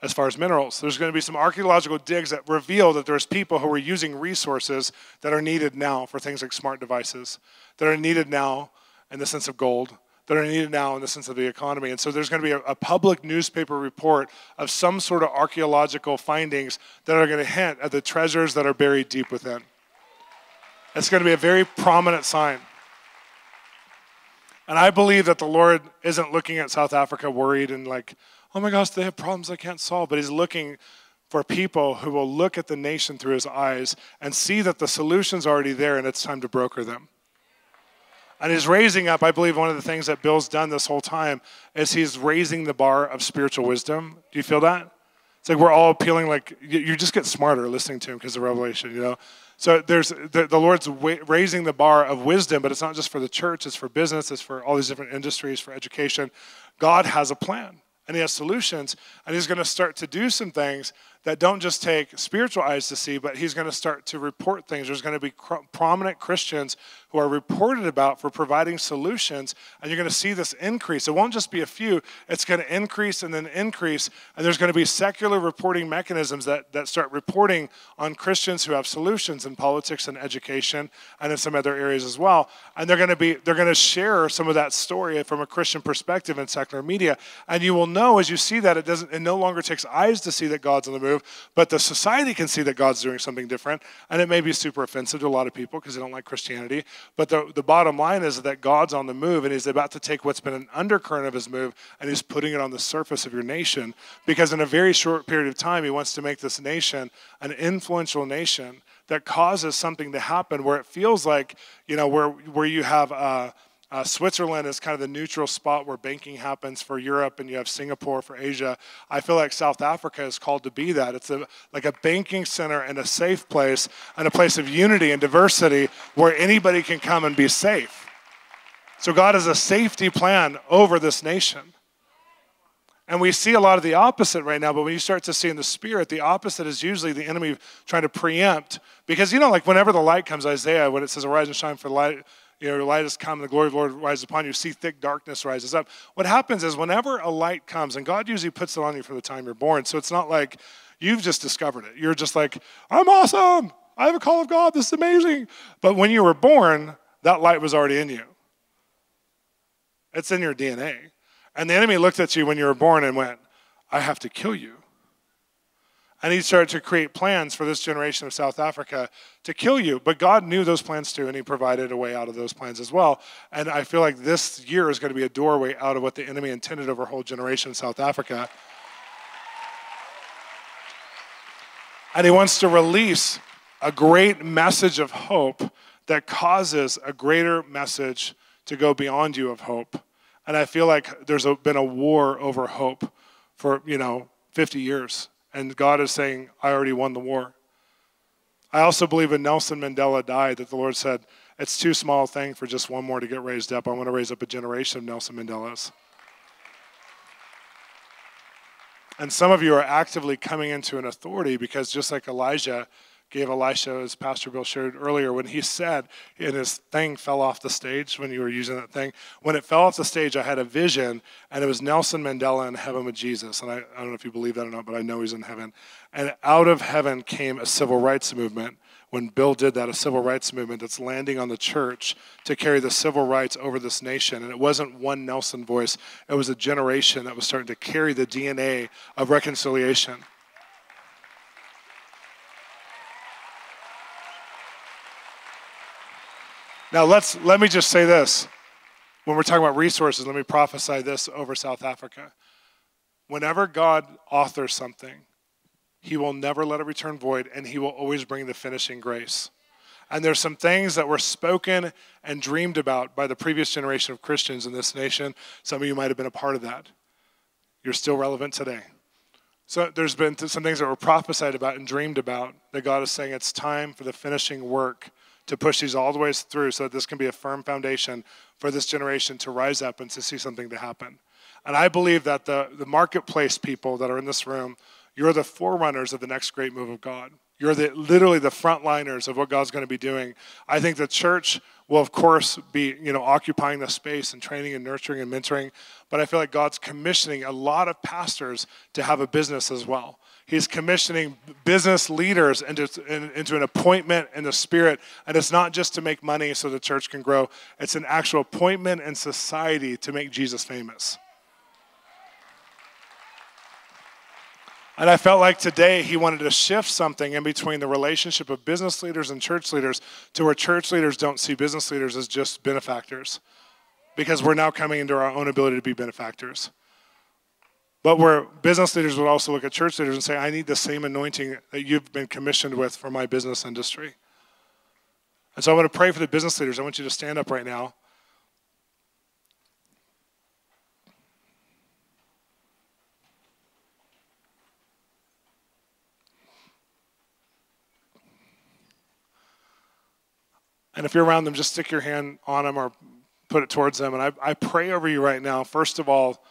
as far as minerals. There's going to be some archaeological digs that reveal that there's people who are using resources that are needed now for things like smart devices, that are needed now in the sense of gold, that are needed now in the sense of the economy. And so there's going to be a, a, public newspaper report of some sort of archaeological findings that are going to hint at the treasures that are buried deep within. It's going to be a very prominent sign. And I believe that the Lord isn't looking at South Africa worried and like, oh my gosh, they have problems I can't solve. But He's looking for people who will look at the nation through His eyes and see that the solution's already there and it's time to broker them. And he's raising up, I believe one of the things that Bill's done this whole time is he's raising the bar of spiritual wisdom. Do you feel that? It's like we're all appealing, like you just get smarter listening to him because of revelation, you know? So there's the, the Lord's raising the bar of wisdom, but it's not just for the church, it's for business, it's for all these different industries, for education. God has a plan and he has solutions, and he's going to start to do some things that don't just take spiritual eyes to see, but he's going to start to report things. There's going to be cr- prominent Christians who are reported about for providing solutions, and you're going to see this increase. It won't just be a few, it's going to increase and then increase, and there's going to be secular reporting mechanisms that, that start reporting on Christians who have solutions in politics and education and in some other areas as well. And they're going to be they're going to share some of that story from a Christian perspective in secular media. And you will know as you see that it doesn't it no longer takes eyes to see that God's on the move move, but the society can see that God's doing something different. And it may be super offensive to a lot of people because they don't like Christianity. But the, the bottom line is that God's on the move and he's about to take what's been an undercurrent of his move and he's putting it on the surface of your nation because in a very short period of time, he wants to make this nation an influential nation that causes something to happen where it feels like, you know, where, where you have. Uh, uh, Switzerland is kind of the neutral spot where banking happens for Europe, and you have Singapore for Asia. I feel like South Africa is called to be that. It's a, like a banking center and a safe place, and a place of unity and diversity where anybody can come and be safe. So, God has a safety plan over this nation. And we see a lot of the opposite right now, but when you start to see in the spirit, the opposite is usually the enemy trying to preempt. Because, you know, like whenever the light comes, Isaiah, when it says, Arise and shine for the light you know, light has come, the glory of the Lord rises upon you, see thick darkness rises up. What happens is whenever a light comes, and God usually puts it on you from the time you're born, so it's not like you've just discovered it. You're just like, I'm awesome. I have a call of God. This is amazing. But when you were born, that light was already in you. It's in your DNA. And the enemy looked at you when you were born and went, I have to kill you. And he started to create plans for this generation of South Africa to kill you. But God knew those plans too, and he provided a way out of those plans as well. And I feel like this year is going to be a doorway out of what the enemy intended over a whole generation in South Africa. And he wants to release a great message of hope that causes a greater message to go beyond you of hope. And I feel like there's been a war over hope for, you know, 50 years and God is saying, I already won the war. I also believe when Nelson Mandela died, that the Lord said, It's too small a thing for just one more to get raised up. I want to raise up a generation of Nelson Mandelas. And some of you are actively coming into an authority because just like Elijah gave Elisha, as Pastor Bill shared earlier, when he said, and his thing fell off the stage when you were using that thing. When it fell off the stage, I had a vision, and it was Nelson Mandela in heaven with Jesus. And I, I don't know if you believe that or not, but I know he's in heaven. And out of heaven came a civil rights movement when Bill did that, a civil rights movement that's landing on the church to carry the civil rights over this nation. And it wasn't one Nelson voice, it was a generation that was starting to carry the DNA of reconciliation. Now let's let me just say this. When we're talking about resources, let me prophesy this over South Africa. Whenever God authors something, he will never let it return void, and He will always bring the finishing grace. And there's some things that were spoken and dreamed about by the previous generation of Christians in this nation. Some of you might have been a part of that. You're still relevant today. So there's been some things that were prophesied about and dreamed about that God is saying it's time for the finishing work to push these all the way through so that this can be a firm foundation for this generation to rise up and to see something to happen. And I believe that the, the marketplace people that are in this room you're the forerunners of the next great move of God. You're the, literally the frontliners of what God's going to be doing. I think the church will, of course, be you know occupying the space and training and nurturing and mentoring. But I feel like God's commissioning a lot of pastors to have a business as well. He's commissioning business leaders into, into an appointment in the spirit. And it's not just to make money so the church can grow, it's an actual appointment in society to make Jesus famous. And I felt like today he wanted to shift something in between the relationship of business leaders and church leaders to where church leaders don't see business leaders as just benefactors because we're now coming into our own ability to be benefactors. But where business leaders would also look at church leaders and say, I need the same anointing that you've been commissioned with for my business industry. And so I want to pray for the business leaders. I want you to stand up right now. And if you're around them, just stick your hand on them or put it towards them. And I, I pray over you right now, first of all,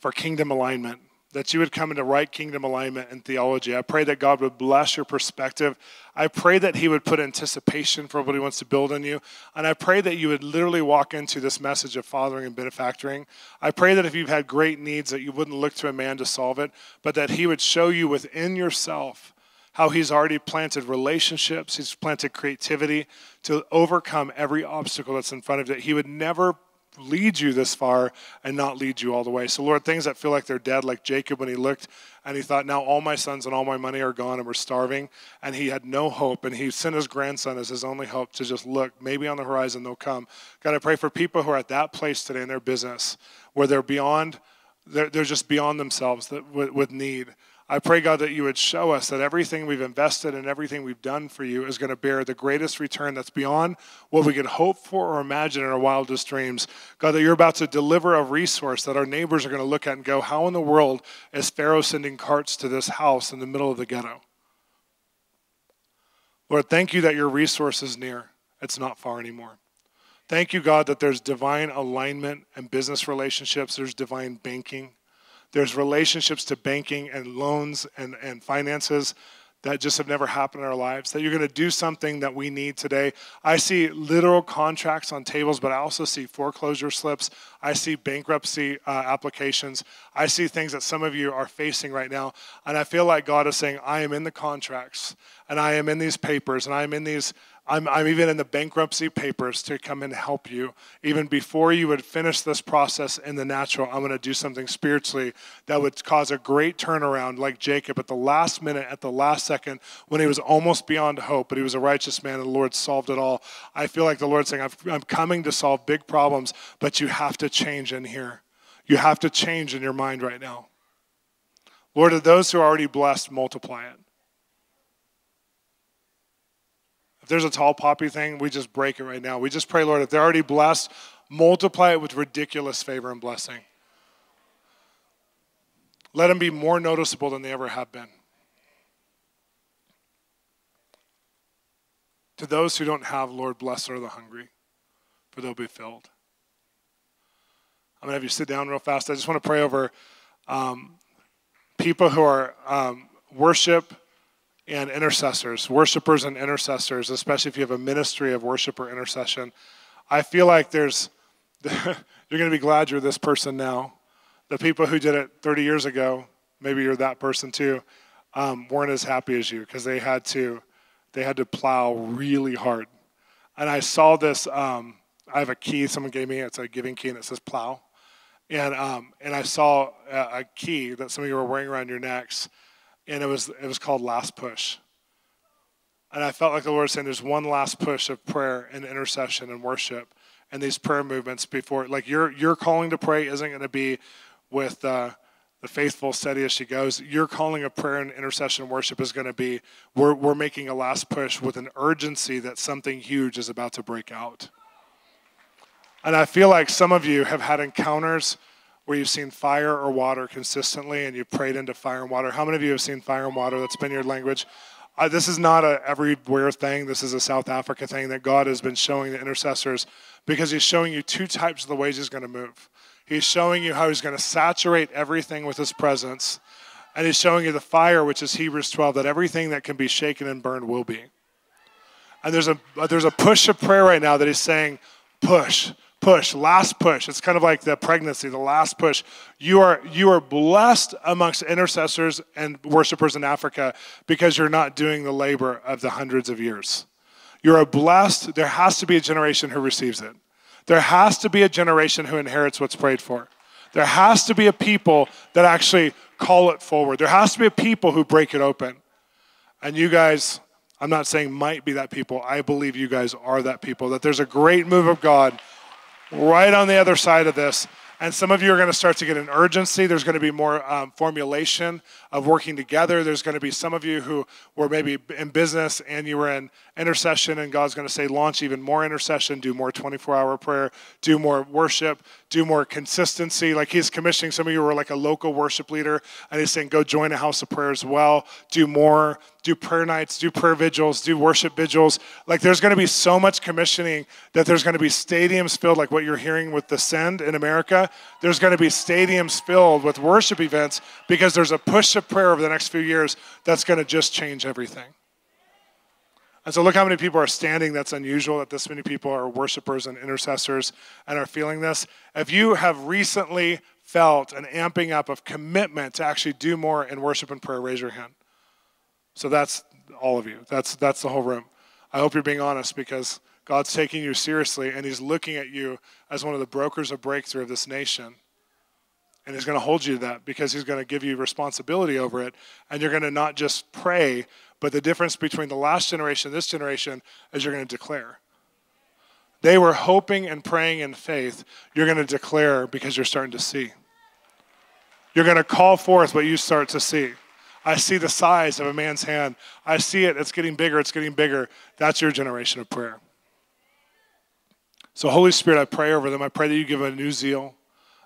for kingdom alignment, that you would come into right kingdom alignment in theology. I pray that God would bless your perspective. I pray that He would put anticipation for what He wants to build in you. And I pray that you would literally walk into this message of fathering and benefactoring. I pray that if you've had great needs, that you wouldn't look to a man to solve it, but that He would show you within yourself how he's already planted relationships, he's planted creativity to overcome every obstacle that's in front of it. He would never lead you this far and not lead you all the way. So, Lord, things that feel like they're dead, like Jacob when he looked and he thought, now all my sons and all my money are gone and we're starving, and he had no hope, and he sent his grandson as his only hope to just look, maybe on the horizon they'll come. God, I pray for people who are at that place today in their business where they're beyond, they're, they're just beyond themselves with, with need. I pray, God, that you would show us that everything we've invested and everything we've done for you is going to bear the greatest return that's beyond what we could hope for or imagine in our wildest dreams. God, that you're about to deliver a resource that our neighbors are going to look at and go, How in the world is Pharaoh sending carts to this house in the middle of the ghetto? Lord, thank you that your resource is near, it's not far anymore. Thank you, God, that there's divine alignment and business relationships, there's divine banking. There's relationships to banking and loans and, and finances that just have never happened in our lives. That you're going to do something that we need today. I see literal contracts on tables, but I also see foreclosure slips. I see bankruptcy uh, applications. I see things that some of you are facing right now. And I feel like God is saying, I am in the contracts and I am in these papers and I am in these I'm, I'm even in the bankruptcy papers to come and help you. Even before you would finish this process in the natural, I'm going to do something spiritually that would cause a great turnaround, like Jacob at the last minute, at the last second, when he was almost beyond hope, but he was a righteous man and the Lord solved it all. I feel like the Lord's saying, I'm coming to solve big problems, but you have to change in here. You have to change in your mind right now. Lord, of those who are already blessed, multiply it. There's a tall poppy thing, we just break it right now. We just pray, Lord, if they're already blessed, multiply it with ridiculous favor and blessing. Let them be more noticeable than they ever have been. To those who don't have, Lord, blessed are the hungry, for they'll be filled. I'm going to have you sit down real fast. I just want to pray over um, people who are um, worship and intercessors, worshipers and intercessors, especially if you have a ministry of worship or intercession. I feel like there's, you're going to be glad you're this person now. The people who did it 30 years ago, maybe you're that person too, um, weren't as happy as you because they had to, they had to plow really hard. And I saw this. Um, I have a key someone gave me. It's a giving key, and it says plow. And um, and I saw a, a key that some of you were wearing around your necks, and it was it was called last push. And I felt like the Lord saying, "There's one last push of prayer and intercession and worship, and these prayer movements before. Like your your calling to pray isn't going to be with." Uh, the faithful, steady as she goes. Your calling of prayer and intercession and worship is going to be we're, we're making a last push with an urgency that something huge is about to break out. And I feel like some of you have had encounters where you've seen fire or water consistently and you've prayed into fire and water. How many of you have seen fire and water? That's been your language. Uh, this is not a everywhere thing. This is a South Africa thing that God has been showing the intercessors because He's showing you two types of the ways He's going to move. He's showing you how He's going to saturate everything with His presence, and He's showing you the fire, which is Hebrews 12, that everything that can be shaken and burned will be. And there's a there's a push of prayer right now that He's saying, push, push, last push. It's kind of like the pregnancy, the last push. You are you are blessed amongst intercessors and worshipers in Africa because you're not doing the labor of the hundreds of years. You're blessed. There has to be a generation who receives it. There has to be a generation who inherits what's prayed for. There has to be a people that actually call it forward. There has to be a people who break it open. And you guys, I'm not saying might be that people. I believe you guys are that people. That there's a great move of God right on the other side of this. And some of you are going to start to get an urgency. There's going to be more um, formulation of working together. There's going to be some of you who were maybe in business and you were in intercession, and God's going to say, launch even more intercession, do more 24 hour prayer, do more worship, do more consistency. Like He's commissioning some of you who are like a local worship leader, and He's saying, go join a house of prayer as well, do more do prayer nights, do prayer vigils, do worship vigils. Like there's going to be so much commissioning that there's going to be stadiums filled, like what you're hearing with the Send in America. There's going to be stadiums filled with worship events because there's a push of prayer over the next few years that's going to just change everything. And so look how many people are standing. That's unusual that this many people are worshipers and intercessors and are feeling this. If you have recently felt an amping up of commitment to actually do more in worship and prayer, raise your hand. So that's all of you. That's, that's the whole room. I hope you're being honest because God's taking you seriously and He's looking at you as one of the brokers of breakthrough of this nation. And He's going to hold you to that because He's going to give you responsibility over it. And you're going to not just pray, but the difference between the last generation and this generation is you're going to declare. They were hoping and praying in faith. You're going to declare because you're starting to see. You're going to call forth what you start to see. I see the size of a man's hand. I see it. It's getting bigger. It's getting bigger. That's your generation of prayer. So, Holy Spirit, I pray over them. I pray that you give them a new zeal,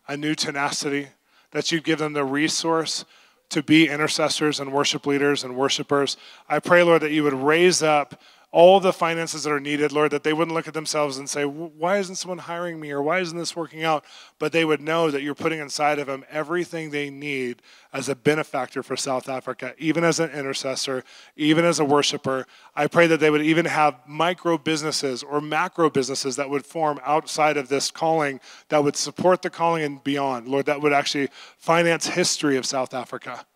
a new tenacity, that you give them the resource to be intercessors and worship leaders and worshipers. I pray, Lord, that you would raise up all the finances that are needed, Lord, that they wouldn't look at themselves and say, Why isn't someone hiring me or why isn't this working out? But they would know that you're putting inside of them everything they need as a benefactor for South Africa, even as an intercessor, even as a worshiper. I pray that they would even have micro businesses or macro businesses that would form outside of this calling that would support the calling and beyond. Lord, that would actually finance history of South Africa.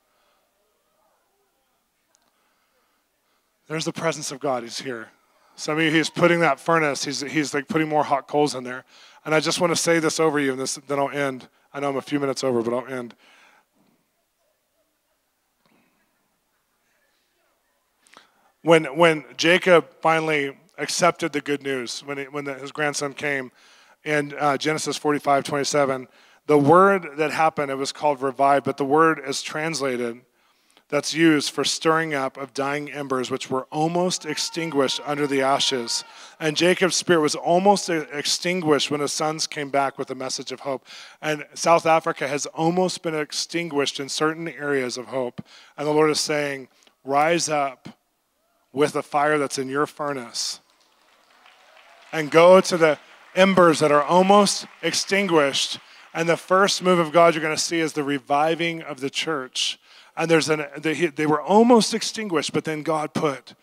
There's the presence of God. He's here. Some of you, he's putting that furnace, he's, he's like putting more hot coals in there. And I just want to say this over you, and this, then I'll end. I know I'm a few minutes over, but I'll end. When, when Jacob finally accepted the good news, when, he, when the, his grandson came in uh, Genesis 45 27, the word that happened, it was called revive, but the word is translated that's used for stirring up of dying embers, which were almost extinguished under the ashes. And Jacob's spirit was almost extinguished when his sons came back with a message of hope. And South Africa has almost been extinguished in certain areas of hope. And the Lord is saying, Rise up with the fire that's in your furnace and go to the embers that are almost extinguished. And the first move of God you're going to see is the reviving of the church and there's an they, they were almost extinguished, but then God put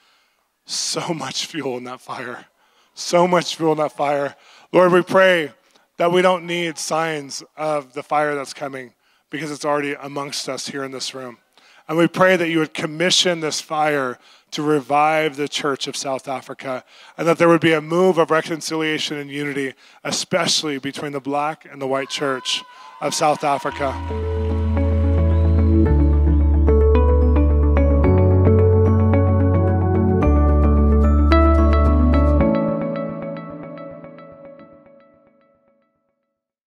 so much fuel in that fire, so much fuel in that fire. Lord, we pray that we don't need signs of the fire that's coming because it's already amongst us here in this room. And we pray that you would commission this fire to revive the church of South Africa and that there would be a move of reconciliation and unity, especially between the black and the white church of South Africa.